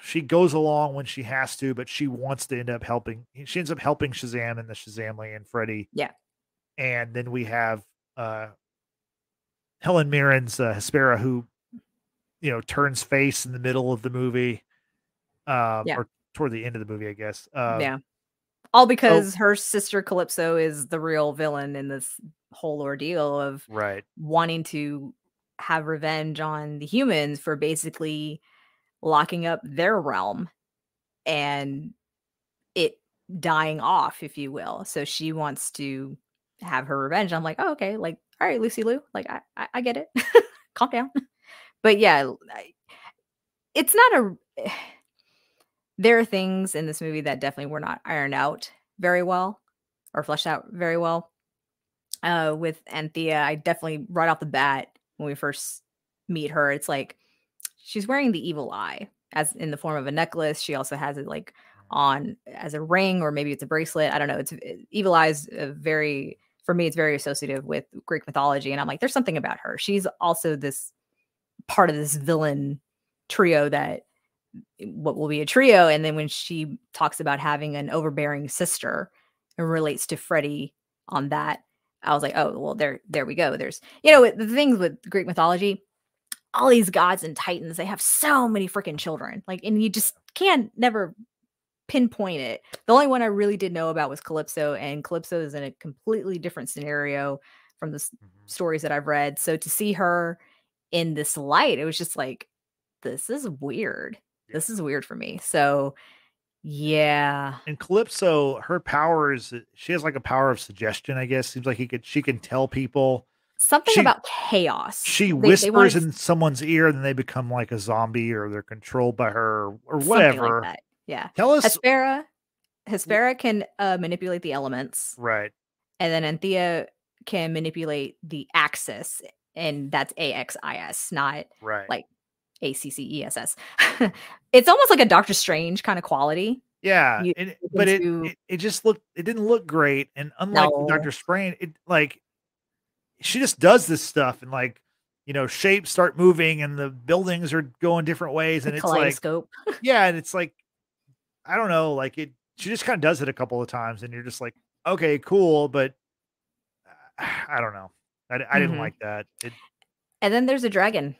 she goes along when she has to, but she wants to end up helping. She ends up helping Shazam and the Shazamily and Freddy. Yeah. And then we have uh Helen Mirren's uh, Hespera, who you know turns face in the middle of the movie, um, Yeah. or toward the end of the movie, I guess. Um, yeah. All because her sister Calypso is the real villain in this whole ordeal of right. wanting to have revenge on the humans for basically locking up their realm and it dying off, if you will. So she wants to have her revenge. I'm like, oh, okay, like, all right, Lucy Liu, like, I, I, I get it. Calm down. But yeah, it's not a. There are things in this movie that definitely were not ironed out very well or fleshed out very well. Uh, with Anthea, I definitely right off the bat when we first meet her, it's like she's wearing the evil eye as in the form of a necklace. She also has it like on as a ring or maybe it's a bracelet. I don't know. It's uh, evil eyes very for me. It's very associative with Greek mythology, and I'm like, there's something about her. She's also this part of this villain trio that what will be a trio. And then when she talks about having an overbearing sister and relates to Freddie on that, I was like, oh well, there there we go. There's you know the things with Greek mythology all these gods and titans they have so many freaking children like and you just can't never pinpoint it the only one i really did know about was calypso and calypso is in a completely different scenario from the Mhm. stories that i've read so to see her in this light it was just like this is weird this is weird for me so yeah And Calypso, her powers, she has like a power of suggestion, I guess. Seems like he could she can tell people. Something She- about chaos She They- they whispers wanted in someone's ear, and then they become like a zombie or they're controlled by her or whatever. like yeah Tell us hespera hespera can uh, manipulate the elements right. and then Anthea can manipulate the axis, and that's A X I S, not Right. like A C C E S S. It's almost like a Doctor Strange kind of quality. Yeah, you it- but it, it it just looked it didn't look great, and unlike No. Doctor Strange, it like she just does this stuff, and like you know shapes start moving, and the buildings are going different ways, The and it's like yeah, and it's like I don't know, like it. She just kind of does it a couple of times, and you're just like, okay, cool, but I don't know. I, I didn't Mhm. like that. It, and then there's a dragon.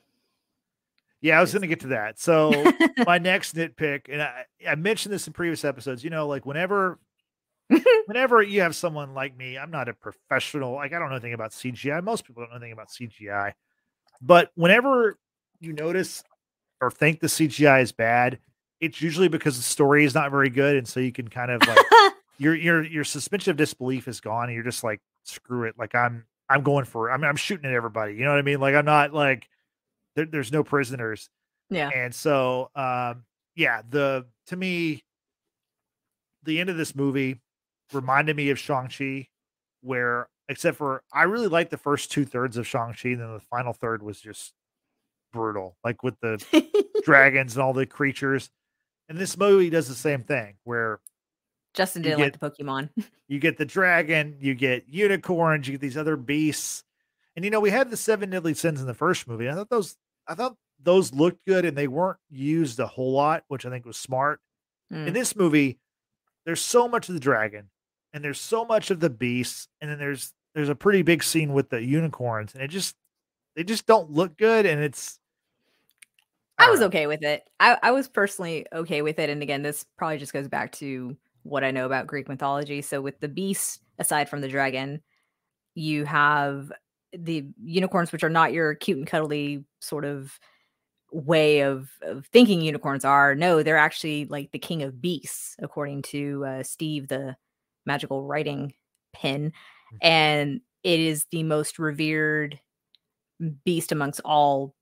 yeah, I was going to get to that. So my next nitpick, and I, I mentioned this in previous episodes, you know, like whenever whenever you have someone like me, I'm not a professional, like I don't know anything about CGI. Most people don't know anything about CGI. But whenever you notice or think the CGI is bad, it's usually because the story is not very good. And so you can kind of like your your your suspension of disbelief is gone, and you're just like, screw it. Like I'm I'm going for I'm I'm shooting at everybody. You know what I mean? Like I'm not like there, there's no prisoners. yeah. And so, um, yeah, the to me, the end of this movie reminded me of Shang-Chi, where except for I really liked the first two thirds of Shang-Chi, and then the final third was just brutal, like with the dragons and all the creatures. And this movie does the same thing where Justin didn't like the Pokemon. you get the dragon, you get unicorns, you get these other beasts. And you know, we had the seven deadly sins in the first movie. I thought those I thought those looked good and they weren't used a whole lot, which I think was smart. Mm. In this movie, there's so much of the dragon and there's so much of the beasts, and then there's there's a pretty big scene with the unicorns, and it just they just don't look good, and it's I was know. okay with it. I, I was personally okay with it. And again, this probably just goes back to what I know about Greek mythology. So with the beast, aside from the dragon, you have the unicorns, which are not your cute and cuddly sort of way of, of thinking unicorns are. No, they're actually like the king of beasts, according to uh, Steve, the magical writing pin. Mm. And it is the most revered beast amongst all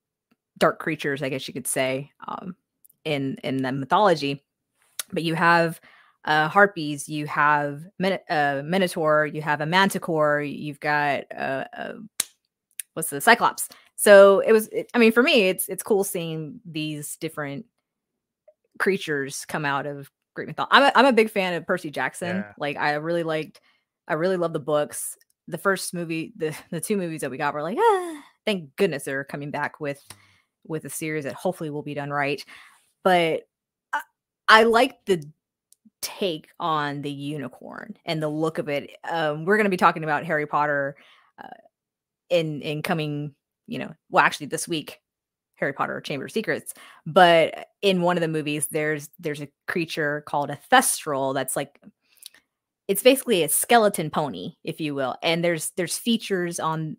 dark creatures, I guess you could say, um, in in the mythology. But you have uh, harpies, you have uh, minotaur, you have a manticore, you've got uh, uh, what's the cyclops. So it was. It, I mean, for me, it's it's cool seeing these different creatures come out of Greek mythology. I'm a, I'm a big fan of Percy Jackson. Yeah. Like I really liked. I really love the books. The first movie, the the two movies that we got were like, ah, thank goodness they're coming back with with a series that hopefully will be done right. But I, I like the take on the unicorn and the look of it. Um, we're going to be talking about Harry Potter uh, in in coming, you know, well, actually this week, Harry Potter Chamber of Secrets. But in one of the movies, there's there's a creature called a thestral that's like it's basically a skeleton pony, if you will. And there's there's features on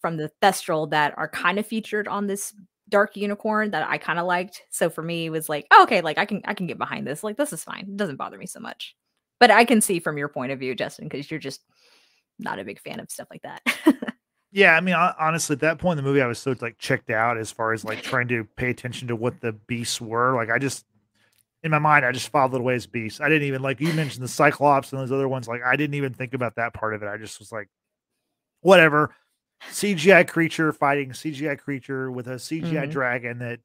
from the thestral that are kind of featured on this dark unicorn that I kind of liked. So for me, it was like, oh, okay, like I can I can get behind this. Like this is fine. It doesn't bother me so much. But I can see from your point of view, Justin, because you're just not a big fan of stuff like that. Yeah, I mean, honestly, at that point in the movie, I was so like checked out as far as like trying to pay attention to what the beasts were. Like, I just in my mind, I just followed it away as beasts. I didn't even like you mentioned the Cyclops and those other ones. Like, I didn't even think about that part of it. I just was like, whatever. CGI creature fighting CGI creature with a CGI Mhm. dragon that,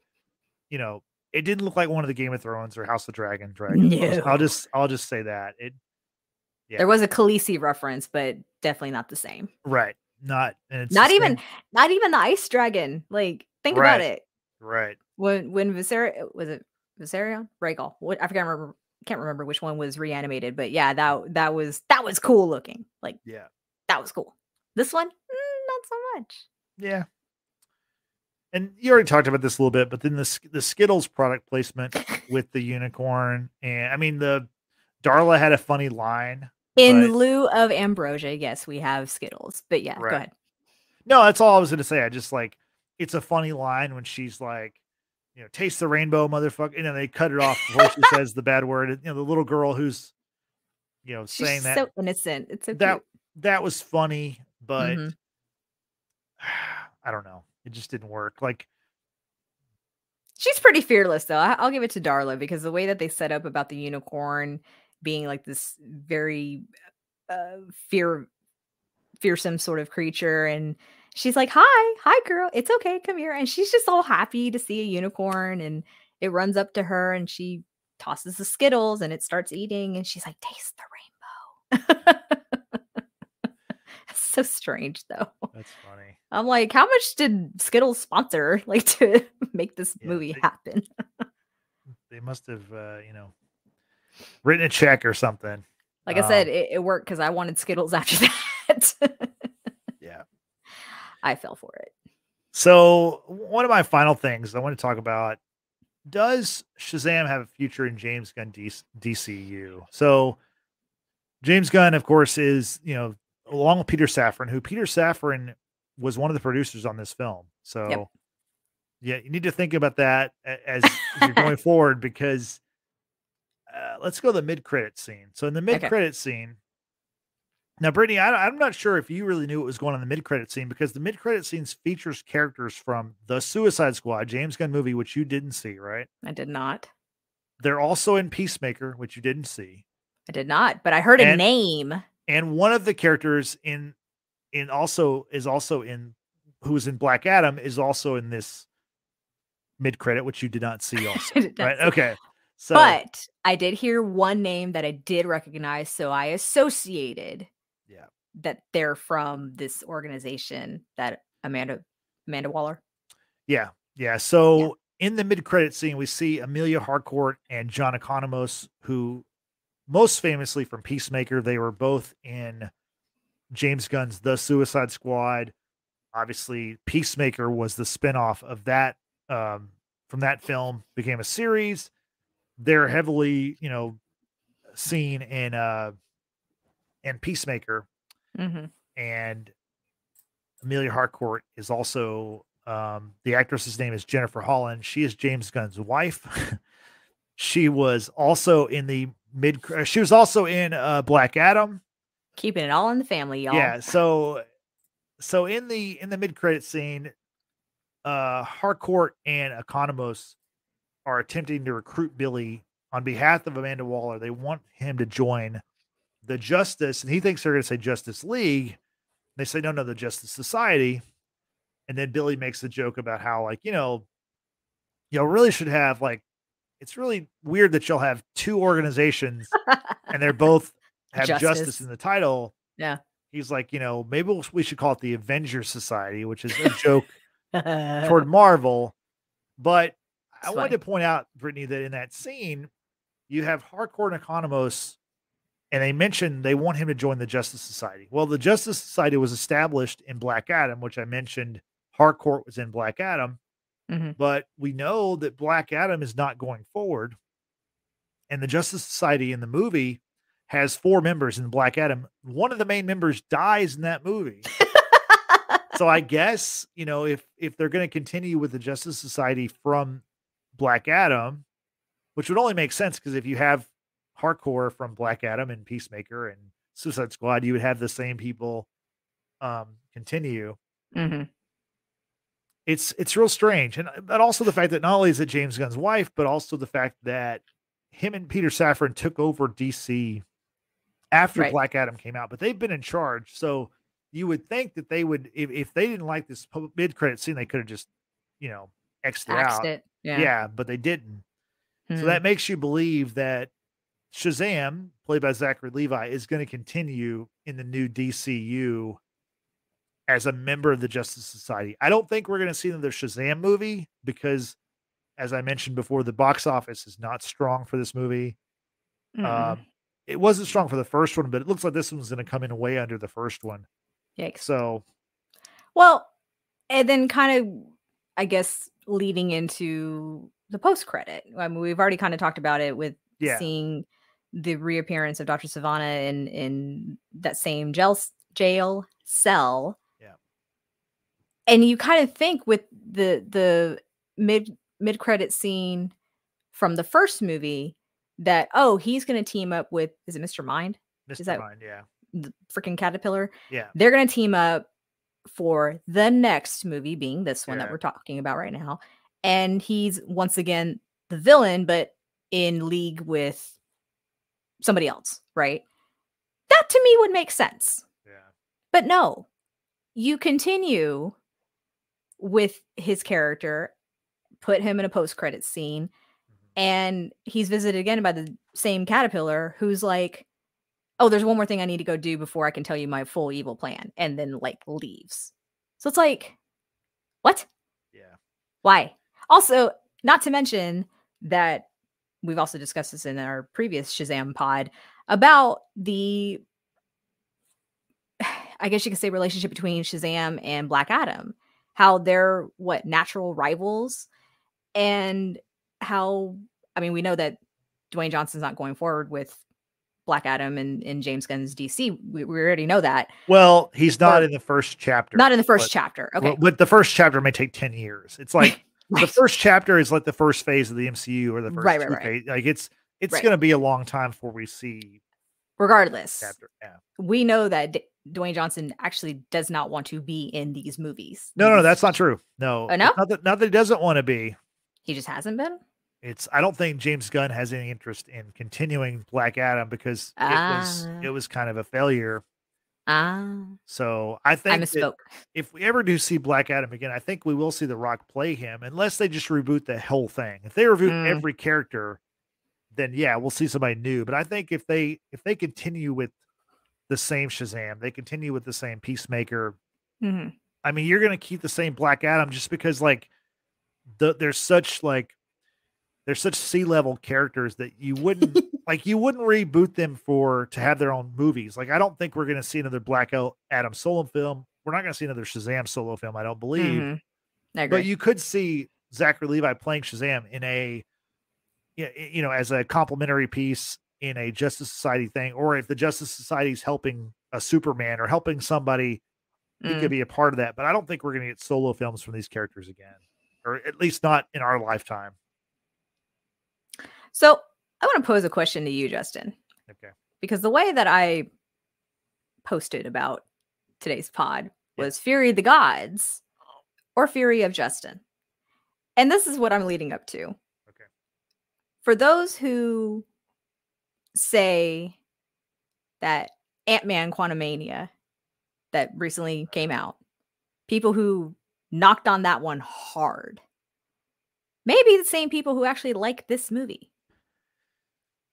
you know, it didn't look like one of the Game of Thrones or House of Dragon dragons. I'll just- I'll just I'll just say that it Yeah. There was a Khaleesi reference, but definitely not the same. right not and it's not even same- not even the ice dragon. Like think about it. right. When when Viserion was it Viserion? Rhaegal. What I forgot remember can't remember which one was reanimated, but yeah, that that was that was cool looking. Like Yeah. that was cool. This one, mm, not so much. Yeah. And you already talked about this a little bit, but then the the Skittles product placement with the unicorn, and I mean the Darla had a funny line. In But- lieu of ambrosia, yes, we have Skittles. But yeah, Right. go ahead. No, that's all I was gonna say. I just like it's a funny line when she's like, you know, taste the rainbow, motherfucker. You know, they cut it off before she says the bad word. You know, the little girl who's, you know, She's saying that so innocent. It's so that cute. that was funny, but Mhm. I don't know. It just didn't work. Like, She's pretty fearless, though. I'll give it to Darla because the way that they set up about the unicorn being like this very uh, fear, fearsome sort of creature, and she's like, "Hi, hi, girl. It's okay. Come here." And she's just all happy to see a unicorn, and it runs up to her, and she tosses the skittles, and it starts eating, and she's like, "Taste the rainbow." It's so strange, though. that's funny. I'm like, how much did Skittles sponsor like to make this Yeah, movie they- happen? They must have, uh, you know, written a check or something. Like I said, Um, it, it worked because I wanted Skittles after that. Yeah. I fell for it. So one of my final things I want to talk about: Does Shazam have a future in James Gunn DC, DCU? So James Gunn, of course, is you know along with Peter Safran, who Peter Safran was one of the producers on this film. So yeah, you need to think about that as you're going forward because uh, let's go to the mid credit scene. So in the mid credit scene. Now, Brittany, I, I'm not sure if you really knew what was going on in the mid credit scene because the mid credit scenes features characters from the Suicide Squad, James Gunn movie, which you didn't see, right? I did not. They're also in Peacemaker, which you didn't see, I did not. But I heard a name. and one of the characters in in also is also in who's in Black Adam is also in this mid credit, which you did not see also, I did not right? see. Okay, so but I did hear one name that I did recognize, so I associated Yeah. that they're from this organization that Amanda Amanda Waller. yeah, Yeah. So in the mid credit scene, we see Amelia Harcourt and John Economos, who most famously from Peacemaker, they were both in James Gunn's The Suicide Squad. Obviously, Peacemaker was the spinoff of that um, from that film, became a series. They're heavily, you know, seen in uh in Peacemaker. Mm-hmm. And Amelia Harcourt is also um, the actress's name is Jennifer Holland. She is James Gunn's wife. she was also in the mid. uh, She was also in uh, Black Adam. Keeping it all in the family, y'all. Yeah. So, so in the in the mid credit scene, uh, Harcourt and Economos are attempting to recruit Billy on behalf of Amanda Waller. They want him to join the Justice, and he thinks they're going to say Justice League. They say no, no, the Justice Society. And then Billy makes the joke about how, like, you know, you all really should have like, it's really weird that you'll have two organizations and they're both have justice. Justice. in the title. Yeah. He's like, you know, maybe we should call it the Avenger Society, which is a joke toward Marvel. But I wanted to point out, Brittany, that in that scene, you have Harcourt and Economos, and they mentioned they want him to join the Justice Society. Well, the Justice Society was established in Black Adam, which I mentioned Harcourt was in Black Adam, Mhm. but we know that Black Adam is not going forward. And the Justice Society in the movie has four members in Black Adam. One of the main members dies in that movie so I guess you know if if they're going to continue with the Justice Society from Black Adam, which would only make sense because if you have Harcourt from Black Adam and Peacemaker and Suicide Squad, you would have the same people um continue. Mhm. It's it's real strange, and but also the fact that not only is it James Gunn's wife, but also the fact that him and Peter Safran took over DC after Right. Black Adam came out, but they've been in charge, so you would think that they would if, if they didn't like this mid credit scene, they could have just you know it Axed out. it. Yeah. Yeah. but they didn't. So Mhm. that makes you believe that Shazam, played by Zachary Levi, is going to continue in the new DCU as a member of the Justice Society. I don't think we're going to see another Shazam movie because, as I mentioned before, the box office is not strong for this movie. Um, it wasn't strong for the first one, but it looks like this one's going to come in way under the first one. Yikes. So, Well, and then kind of, I guess, leading into the post credit. I mean, we've already kind of talked about it with yeah, seeing the reappearance of Dr. Sivana in in that same jail jail cell. Yeah. And you kind of think with the the mid mid credit scene from the first movie that oh he's going to team up with is it Mr. Mind Mr. that- Mind, yeah, the freaking caterpillar yeah, they're going to team up for the next movie being this one Yeah. that we're talking about right now and he's once again the villain but in league with somebody else right that to me would make sense yeah, but no you continue with his character put him in a post-credit scene Mhm. and he's visited again by the same caterpillar who's like oh there's one more thing i need to go do before i can tell you my full evil plan and then like leaves. So it's like what? Yeah. why? Also not to mention that we've also discussed this in our previous shazam pod about the i guess you could say relationship between shazam and black adam. How they're what natural rivals and how i mean we know that dwayne johnson's not going forward with black adam and, and james gunn's dc we, we already know that Well, he's not Or- in the first chapter. not in the first but- chapter okay but the first chapter may take 10 years. It's like the first chapter is like the first phase of the MCU or the first Right, right, right. phase. Like it's it's Right. going to be a long time before we see regardless. Yeah. we know that D- Dwayne Johnson actually does not want to be in these movies. No, no, These- that's not true. No. Oh, no? Not that, not that he doesn't want to be. He just hasn't been. It's I don't think James Gunn has any interest in continuing Black Adam because it was Ah. it was kind of a failure. Ah, So I I think misspoke. if we ever do see Black Adam again, I think we will see The Rock play him, unless they just reboot the whole thing. If they reboot Mm. every character, then yeah, we'll see somebody new. But I think if they if they continue with the same Shazam, they continue with the same Peacemaker. Mhm. I mean, you're going to keep the same Black Adam just because like the, there's such like there's such sea level characters that you wouldn't like you wouldn't reboot them for to have their own movies. Like I don't think we're going to see another Black Adam solo film. We're not going to see another Shazam solo film. I don't believe. Mm-hmm. I but you could see Zachary Levi playing Shazam in a you know as a complementary piece in a Justice Society thing, or if the Justice Society is helping a Superman or helping somebody, mm. he could be a part of that. But I don't think we're going to get solo films from these characters again, or at least not in our lifetime. So I want to pose a question to you, Justin. Okay. Because the way that I posted about today's pod was yeah. Fury of the Gods or Fury of Justin. And this is what I'm leading up to. Okay. For those who say that Ant-Man Quantumania that recently came out, people who knocked on that one hard, maybe the same people who actually like this movie.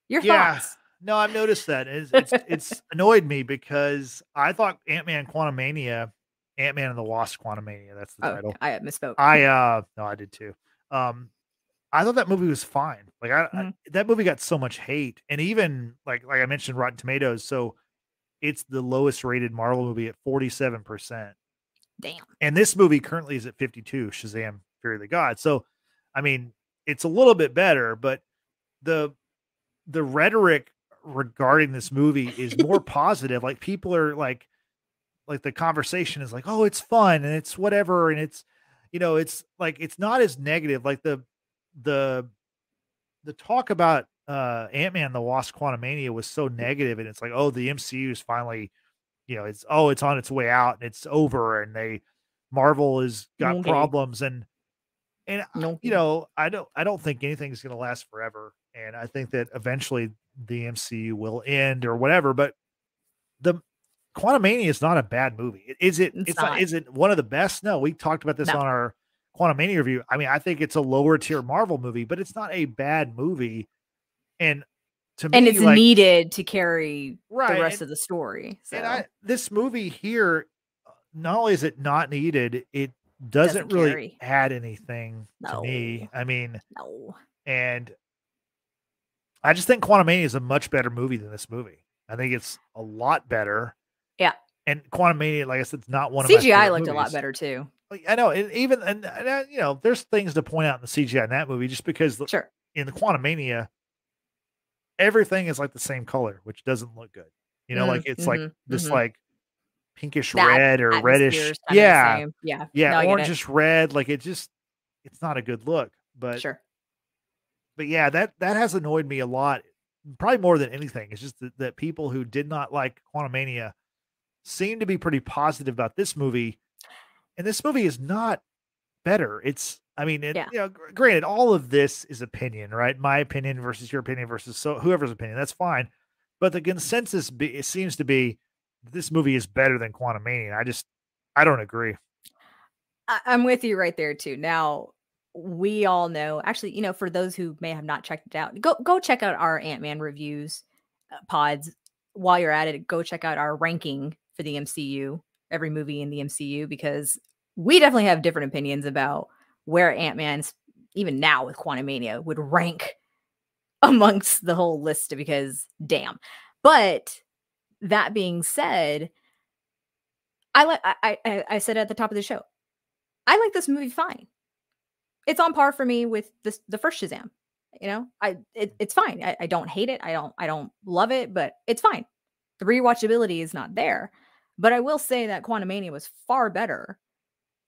Your yeah. thoughts? No, I've noticed that. It's, it's, it's annoyed me because I thought Ant Man Quantumania, Ant Man and the Wasp Quantumania, that's the oh, title. I misspoke. I uh no, I did too. Um I thought that movie was fine. Like I, mm-hmm. I, that movie got so much hate, and even like like I mentioned, Rotten Tomatoes. So it's the lowest rated Marvel movie at forty seven percent. Damn. And this movie currently is at fifty two. Shazam: Fury of the God. So, I mean, it's a little bit better, but the the rhetoric regarding this movie is more positive. Like people are like, like the conversation is like, oh, it's fun and it's whatever, and it's you know, it's like it's not as negative. Like the the the talk about uh Ant-Man the Wasp Quantumania was so negative and it's like oh the MCU is finally you know it's oh it's on its way out and it's over and they Marvel has got okay. problems and and no. you know I don't I don't think anything's going to last forever and I think that eventually the MCU will end or whatever but the Quantumania is not a bad movie. Is it? It's, it's not. not. Is it one of the best? No, we talked about this no. on our Quantumania review. I mean, I think it's a lower tier Marvel movie, but it's not a bad movie. And to and it's like, needed to carry right, the rest and, of the story. So. And I, this movie here, not only is it not needed, it doesn't, doesn't really carry. add anything no. to me. I mean, no. And I just think Quantumania is a much better movie than this movie. I think it's a lot better. Yeah. And Quantumania, like I said, it's not one CGI of CGI looked movies. a lot better too. I know, and even and, and uh, you know, there's things to point out in the CGI in that movie, just because sure. in the Quantumania, everything is like the same color, which doesn't look good. You know, mm, like it's mm-hmm, like this mm-hmm. like pinkish that red or reddish. Yeah, yeah, yeah, no, orangish red. Like it just, it's not a good look. But sure. But yeah, that that has annoyed me a lot. Probably more than anything. It's just that, that people who did not like Quantumania seem to be pretty positive about this movie and this movie is not better. It's, I mean, it, yeah. you know, granted, all of this is opinion, right? My opinion versus your opinion versus so whoever's opinion. That's fine. But the consensus be, it seems to be this movie is better than Quantumania. I just, I don't agree. I, I'm with you right there too. Now, we all know actually you know for those who may have not checked it out go go check out our ant-man reviews uh, pods while you're at it go check out our ranking for the mcu every movie in the MCU because we definitely have different opinions about where Ant Man's even now with Quantumania would rank amongst the whole list because damn. But that being said, I like I I said at the top of the show, I like this movie fine. It's on par for me with this the first Shazam. You know, I it, it's fine. I, I don't hate it. I don't I don't love it, but it's fine. The rewatchability is not there. But I will say that Quantumania was far better.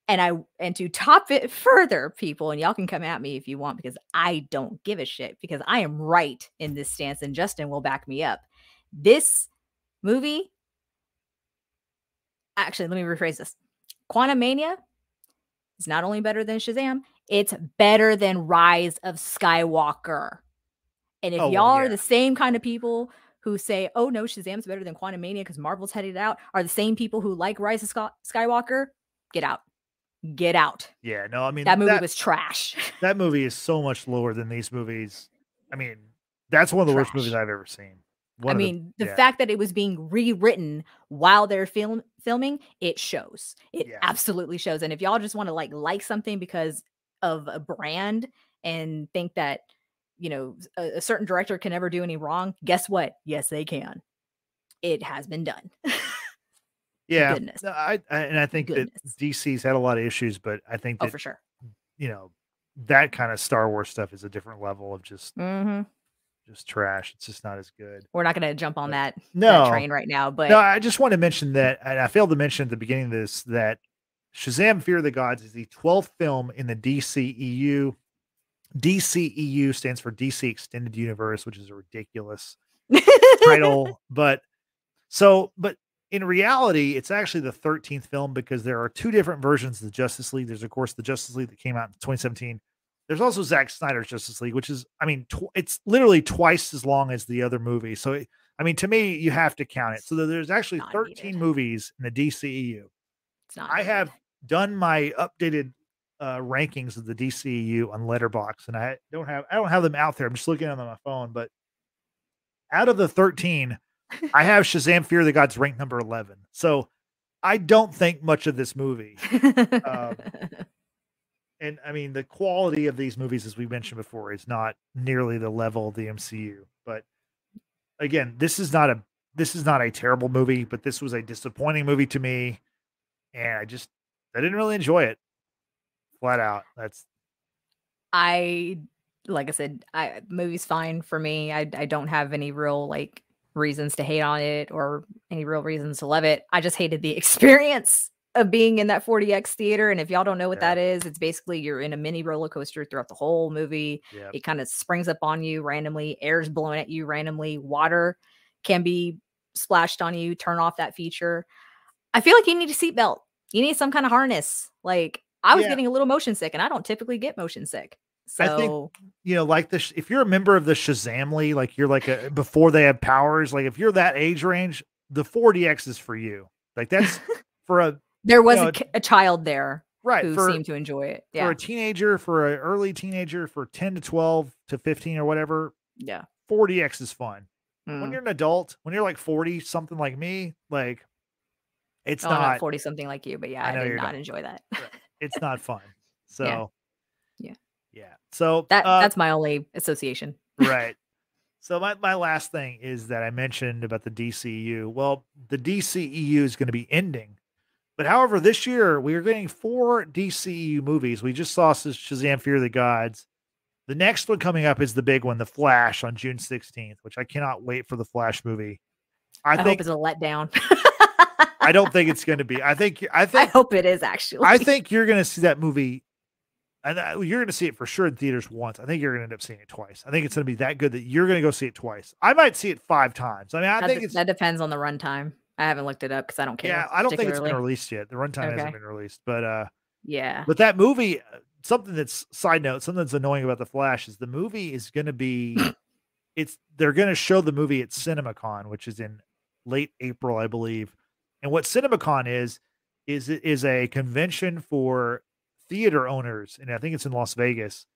And I and to top it further, people, and y'all can come at me if you want because I don't give a shit because I am right in this stance and Justin will back me up. This movie actually, let me rephrase this. Quantumania is not only better than Shazam, it's better than Rise of Skywalker. And if oh, y'all yeah. are the same kind of people who say, "Oh no, Shazam's better than Quantumania because Marvel's headed out," are the same people who like Rise of Skywalker. Get out, get out. Yeah, no, I mean that movie that, was trash. that movie is so much lower than these movies. I mean, that's one of the trash. worst movies I've ever seen. One I mean, the, the yeah. fact that it was being rewritten while they're film filming, it shows. It yeah. absolutely shows. And if y'all just want to like like something because of a brand and think that you know a, a certain director can never do any wrong. Guess what? Yes, they can. It has been done. Yeah, Goodness. I, I and I think Goodness. that DC's had a lot of issues, but I think oh, for sure. you know that kind of Star Wars stuff is a different level of just hmm just trash. It's just not as good. We're not going to jump on But- that, that No, train right now, but no, I just want to mention that, and I failed to mention at the beginning of this that Shazam: Fury of the Gods is the twelfth film in the DCEU. DCEU stands for DC Extended Universe, which is a ridiculous title. But so, but in reality, it's actually the 13th film because there are two different versions of the Justice League. There's, of course, the Justice League that came out in 2017. There's also Zack Snyder's Justice League, which is, I mean, tw- it's literally twice as long as the other movie. So, it, I mean, to me, you have to count it. So there's actually Not 13 needed. movies in the DCEU. It's not. I have done my updated uh, rankings of the DCEU on Letterboxd, and I don't have I don't have them out there. I'm just looking at them on my phone. But out of the 13, I have Shazam: Fury of the Gods ranked number 11. So I don't think much of this movie. um, And I mean, the quality of these movies, as we mentioned before, is not nearly the level of the MCU. But again, this is not a this is not a terrible movie, but this was a disappointing movie to me, and I just I didn't really enjoy it. Flat out, that's I like I said, I movie's fine for me. I I don't have any real like reasons to hate on it or any real reasons to love it. I just hated the experience of being in that 4DX theater. And if y'all don't know what Yeah. that is, it's basically you're in a mini roller coaster throughout the whole movie. yeah, It kind of springs up on you randomly, air's blowing at you randomly, water can be splashed on you. Turn off that feature. I feel like you need a seatbelt. You need some kind of harness. Like I was Yeah. getting a little motion sick, and I don't typically get motion sick. So I think you know, like this. If you're a member of the Shazamily, like you're like a before they have powers, like if you're that age range, the 4DX is for you. Like that's for a there was know, a, a child there right who for seemed to enjoy it. for a teenager, for an early teenager, for 10 to 12 to 15 or whatever, yeah. 4DX is fun. When Mm. you're an adult, when you're like 40, something like me, like it's Oh, not forty something like you, but yeah, I I, did not not. enjoy that. it's not fun. So Yeah. Yeah. So That uh, that's my only association. right. So my, my last thing is that I mentioned about the DCU. Well, the DCEU is going to be ending. But however, this year we are getting four DCEU movies. We just saw Shaz- Shazam Fury of the Gods. The next one coming up is the big one, The Flash, on June 16th, which I cannot wait for the Flash movie. I, I, hope think it's a letdown. I don't think it's going to be. I think I think I hope it is actually. I think you're going to see that movie, and you're going to see it for sure in theaters once. I think you're going to end up seeing it twice. I think it's going to be that good that you're going to go see it twice. I might see it five times. I mean, I that, think it's that depends on the runtime. I haven't looked it up because I don't care. yeah. I don't think it's been released yet. The runtime Okay. hasn't been released, but uh, Yeah. but that movie, something that's side note, something that's annoying about the Flash is the movie is going to be, it's they're going to show the movie at CinemaCon, which is in late April, I believe. And what CinemaCon is is it is a convention for theater owners, and I think it's in Las Vegas.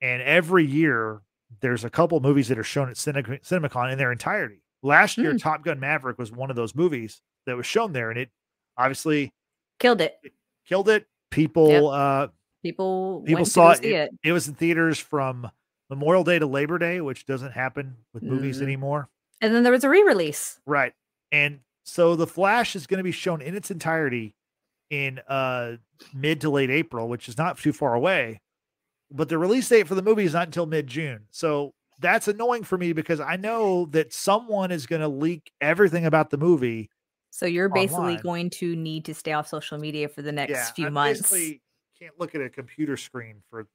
And every year, there's a couple movies that are shown at Cine- CinemaCon in their entirety. Last year, Hmm. Top Gun Maverick was one of those movies that was shown there, and it obviously Killed it. killed it. People, uh, People people saw it. It, it. it was in theaters from Memorial Day to Labor Day, which doesn't happen with movies Mm. anymore. And then there was a re-release. Right. And so the Flash is going to be shown in its entirety in uh mid to late April, which is not too far away. But the release date for the movie is not until mid June. So that's annoying for me because I know that someone is going to leak everything about the movie. So you're basically Online. going to need to stay off social media for the next yeah, few I months. basically can't look at a computer screen for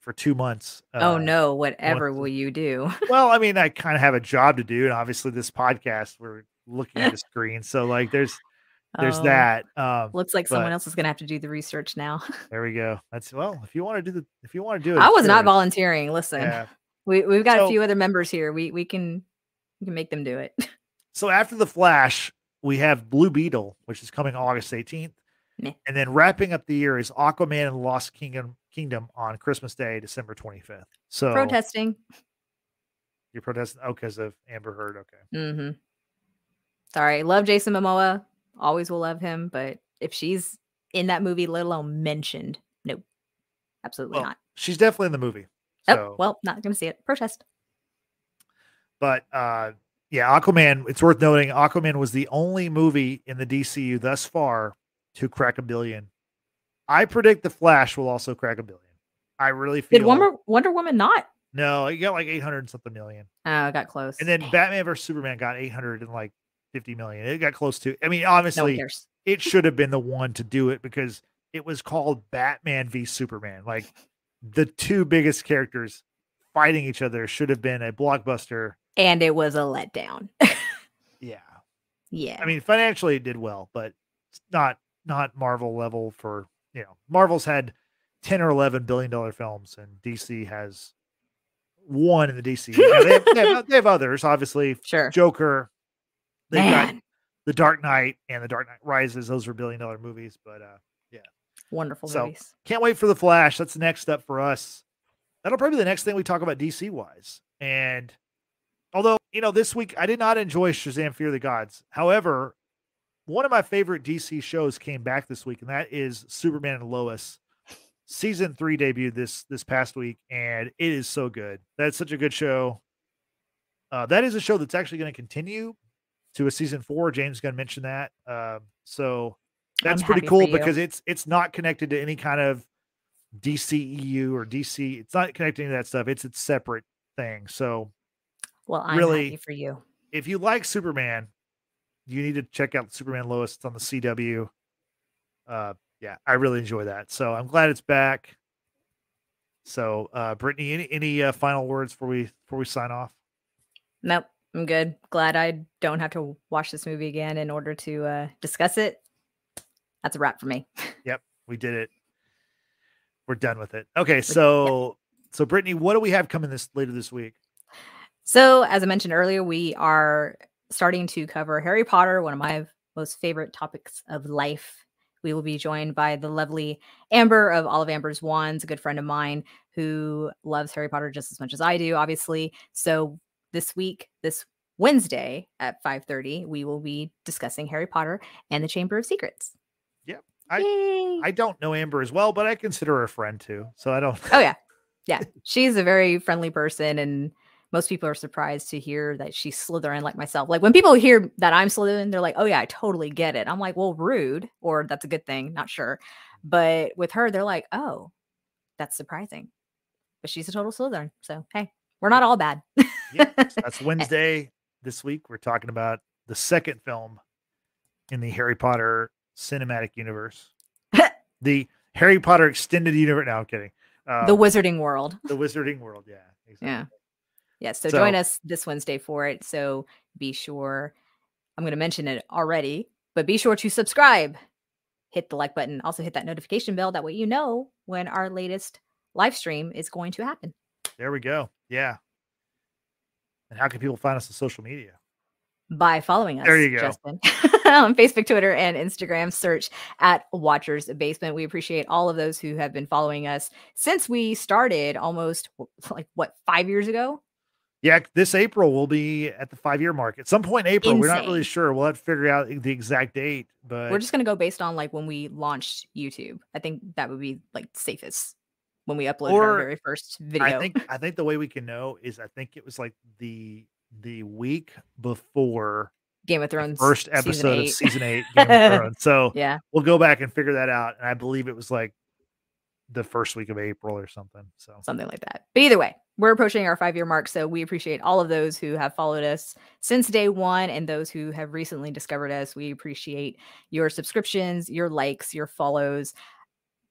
for two months. oh uh, no, whatever will you do? well, I mean, I kind of have a job to do, and obviously this podcast we're looking at a screen, so like there's there's Oh, that. Um, Looks like someone else is gonna have to do the research now. there we go. That's well, if you want to do the if you want to do it, I was not volunteering. Listen, Yeah. we we've got So- a few other members here. We we can we can make them do it. So after the Flash, we have Blue Beetle, which is coming August 18th, Meh. and then wrapping up the year is Aquaman and the Lost Kingdom Kingdom on Christmas Day, December 25th. So Protesting. you're protesting? Oh, because of Amber Heard. Okay. Mm-hmm. Sorry, love Jason Momoa. Always will love him, but if she's in that movie, let alone mentioned, nope. Absolutely Well, not. she's definitely in the movie. Oh, So, well, not going to see it. Protest. but uh, yeah, Aquaman. It's worth noting Aquaman was the only movie in the DCU thus far to crack a billion. I predict the Flash will also crack a billion. I really feel. Did Wonder, Wonder Woman not? No, it got like eight hundred something million. Oh, got close. and then Batman vs Superman got eight hundred and like fifty million. It got close to. I mean, obviously, cares. it should have been the one to do it because it was called Batman v Superman. Like the two biggest characters fighting each other should have been a blockbuster. And it was a letdown. Yeah. yeah. I mean, financially it did well, but it's not not Marvel level for you know. Marvel's had ten or eleven billion dollar films, and DC has one in the DC. Now, they, have, they, have, they have others, obviously. sure. Joker. They've got The Dark Knight and The Dark Knight Rises. Those were billion dollar movies, but uh yeah, wonderful so- movies. can't wait for the Flash. That's the next step for us. That'll probably be the next thing we talk about DC wise. And although, you know, this week I did not enjoy Shazam Fury the Gods. However, one of my favorite DC shows came back this week, and that is Superman and Lois. Season three debuted this this past week, and it is so good. That's such a good show. Uh, that is a show that's actually going to continue to a season four. James is going to mention that. Um, so that's I'm pretty cool because it's it's not connected to any kind of DCEU or DC. It's not connecting to that stuff. It's its separate thing. So Well, I'm really- happy for you. if you like Superman, you need to check out Superman Lois. It's on the CW. Uh, yeah, I really enjoy that. So I'm glad it's back. So, uh, Brittany, any any uh, final words before we before we sign off? Nope, I'm good. Glad I don't have to watch this movie again in order to uh, discuss it. That's a wrap for me. Yep, we did it. We're done with it. Okay, so so Brittany, what do we have coming this later this week? So, as I mentioned earlier, we are starting to cover Harry Potter, one of my most favorite topics of life. We will be joined by the lovely Amber of All of Amber's Wands, a good friend of mine who loves Harry Potter just as much as I do, obviously. So, this week, this Wednesday at 5:30, we will be discussing Harry Potter and the Chamber of Secrets. Yep, I- Yay! I don't know Amber as well, but I consider her a friend too. So I don't. Oh yeah. Yeah. She's a very friendly person and most people are surprised to hear that she's Slytherin like myself. Like when people hear that I'm Slytherin, they're like, "Oh yeah, I totally get it." I'm like, "Well, rude," or "That's a good thing." Not sure, but with her, they're like, "Oh, that's surprising." But she's a total Slytherin, so hey, we're not all bad. Yeah, that's Wednesday this week. We're talking about the second film in the Harry Potter cinematic universe, the Harry Potter extended universe. Now, I'm kidding. Um, the Wizarding World. the Wizarding World. Yeah, exactly. Yeah. Yes. So, So- join us this Wednesday for it. So be sure, I'm going to mention it already, but be sure to subscribe, hit the like button, also hit that notification bell. That way you know when our latest live stream is going to happen. There we go. Yeah. And how can people find us on social media? By following us, There you go. Justin, on Facebook, Twitter, and Instagram. Search at Watchers Basement. We appreciate all of those who have been following us since we started almost like what five years ago. Yeah, this April will be at the five year mark. At some point in April, we're not really sure. We'll have to figure out the exact date, but We're just gonna go based on like when we launched YouTube. I think that would be like safest when we uploaded our very first video. I think I think the way we can know is I think it was like the the week before Game of Thrones first season episode of season eight Game of Thrones. So yeah, we'll go back and figure that out. And I believe it was like the first week of April or something. So something like that. But either way, we're approaching our five year mark, so we appreciate all of those who have followed us since day one and those who have recently discovered us. We appreciate your subscriptions, your likes, your follows,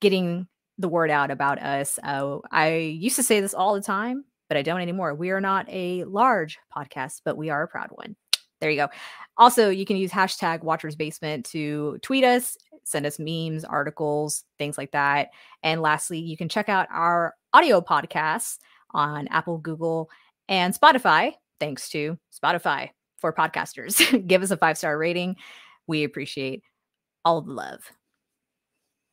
getting the word out about us. Uh, I used to say this all the time, but I don't anymore. We are not a large podcast, but we are a proud one. There you go. Also, you can use hashtag Watchers Basement to tweet us, send us memes, articles, things like that. And lastly, you can check out our audio podcasts on Apple, Google, and Spotify. Thanks to Spotify for podcasters. Give us a five star rating. We appreciate all the love.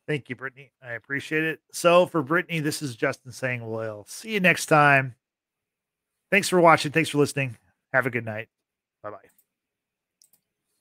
Thank you, Brittany. I appreciate it. So for Brittany, this is Justin saying we'll see you next time. Thanks for watching. Thanks for listening. Have a good night. Bye bye.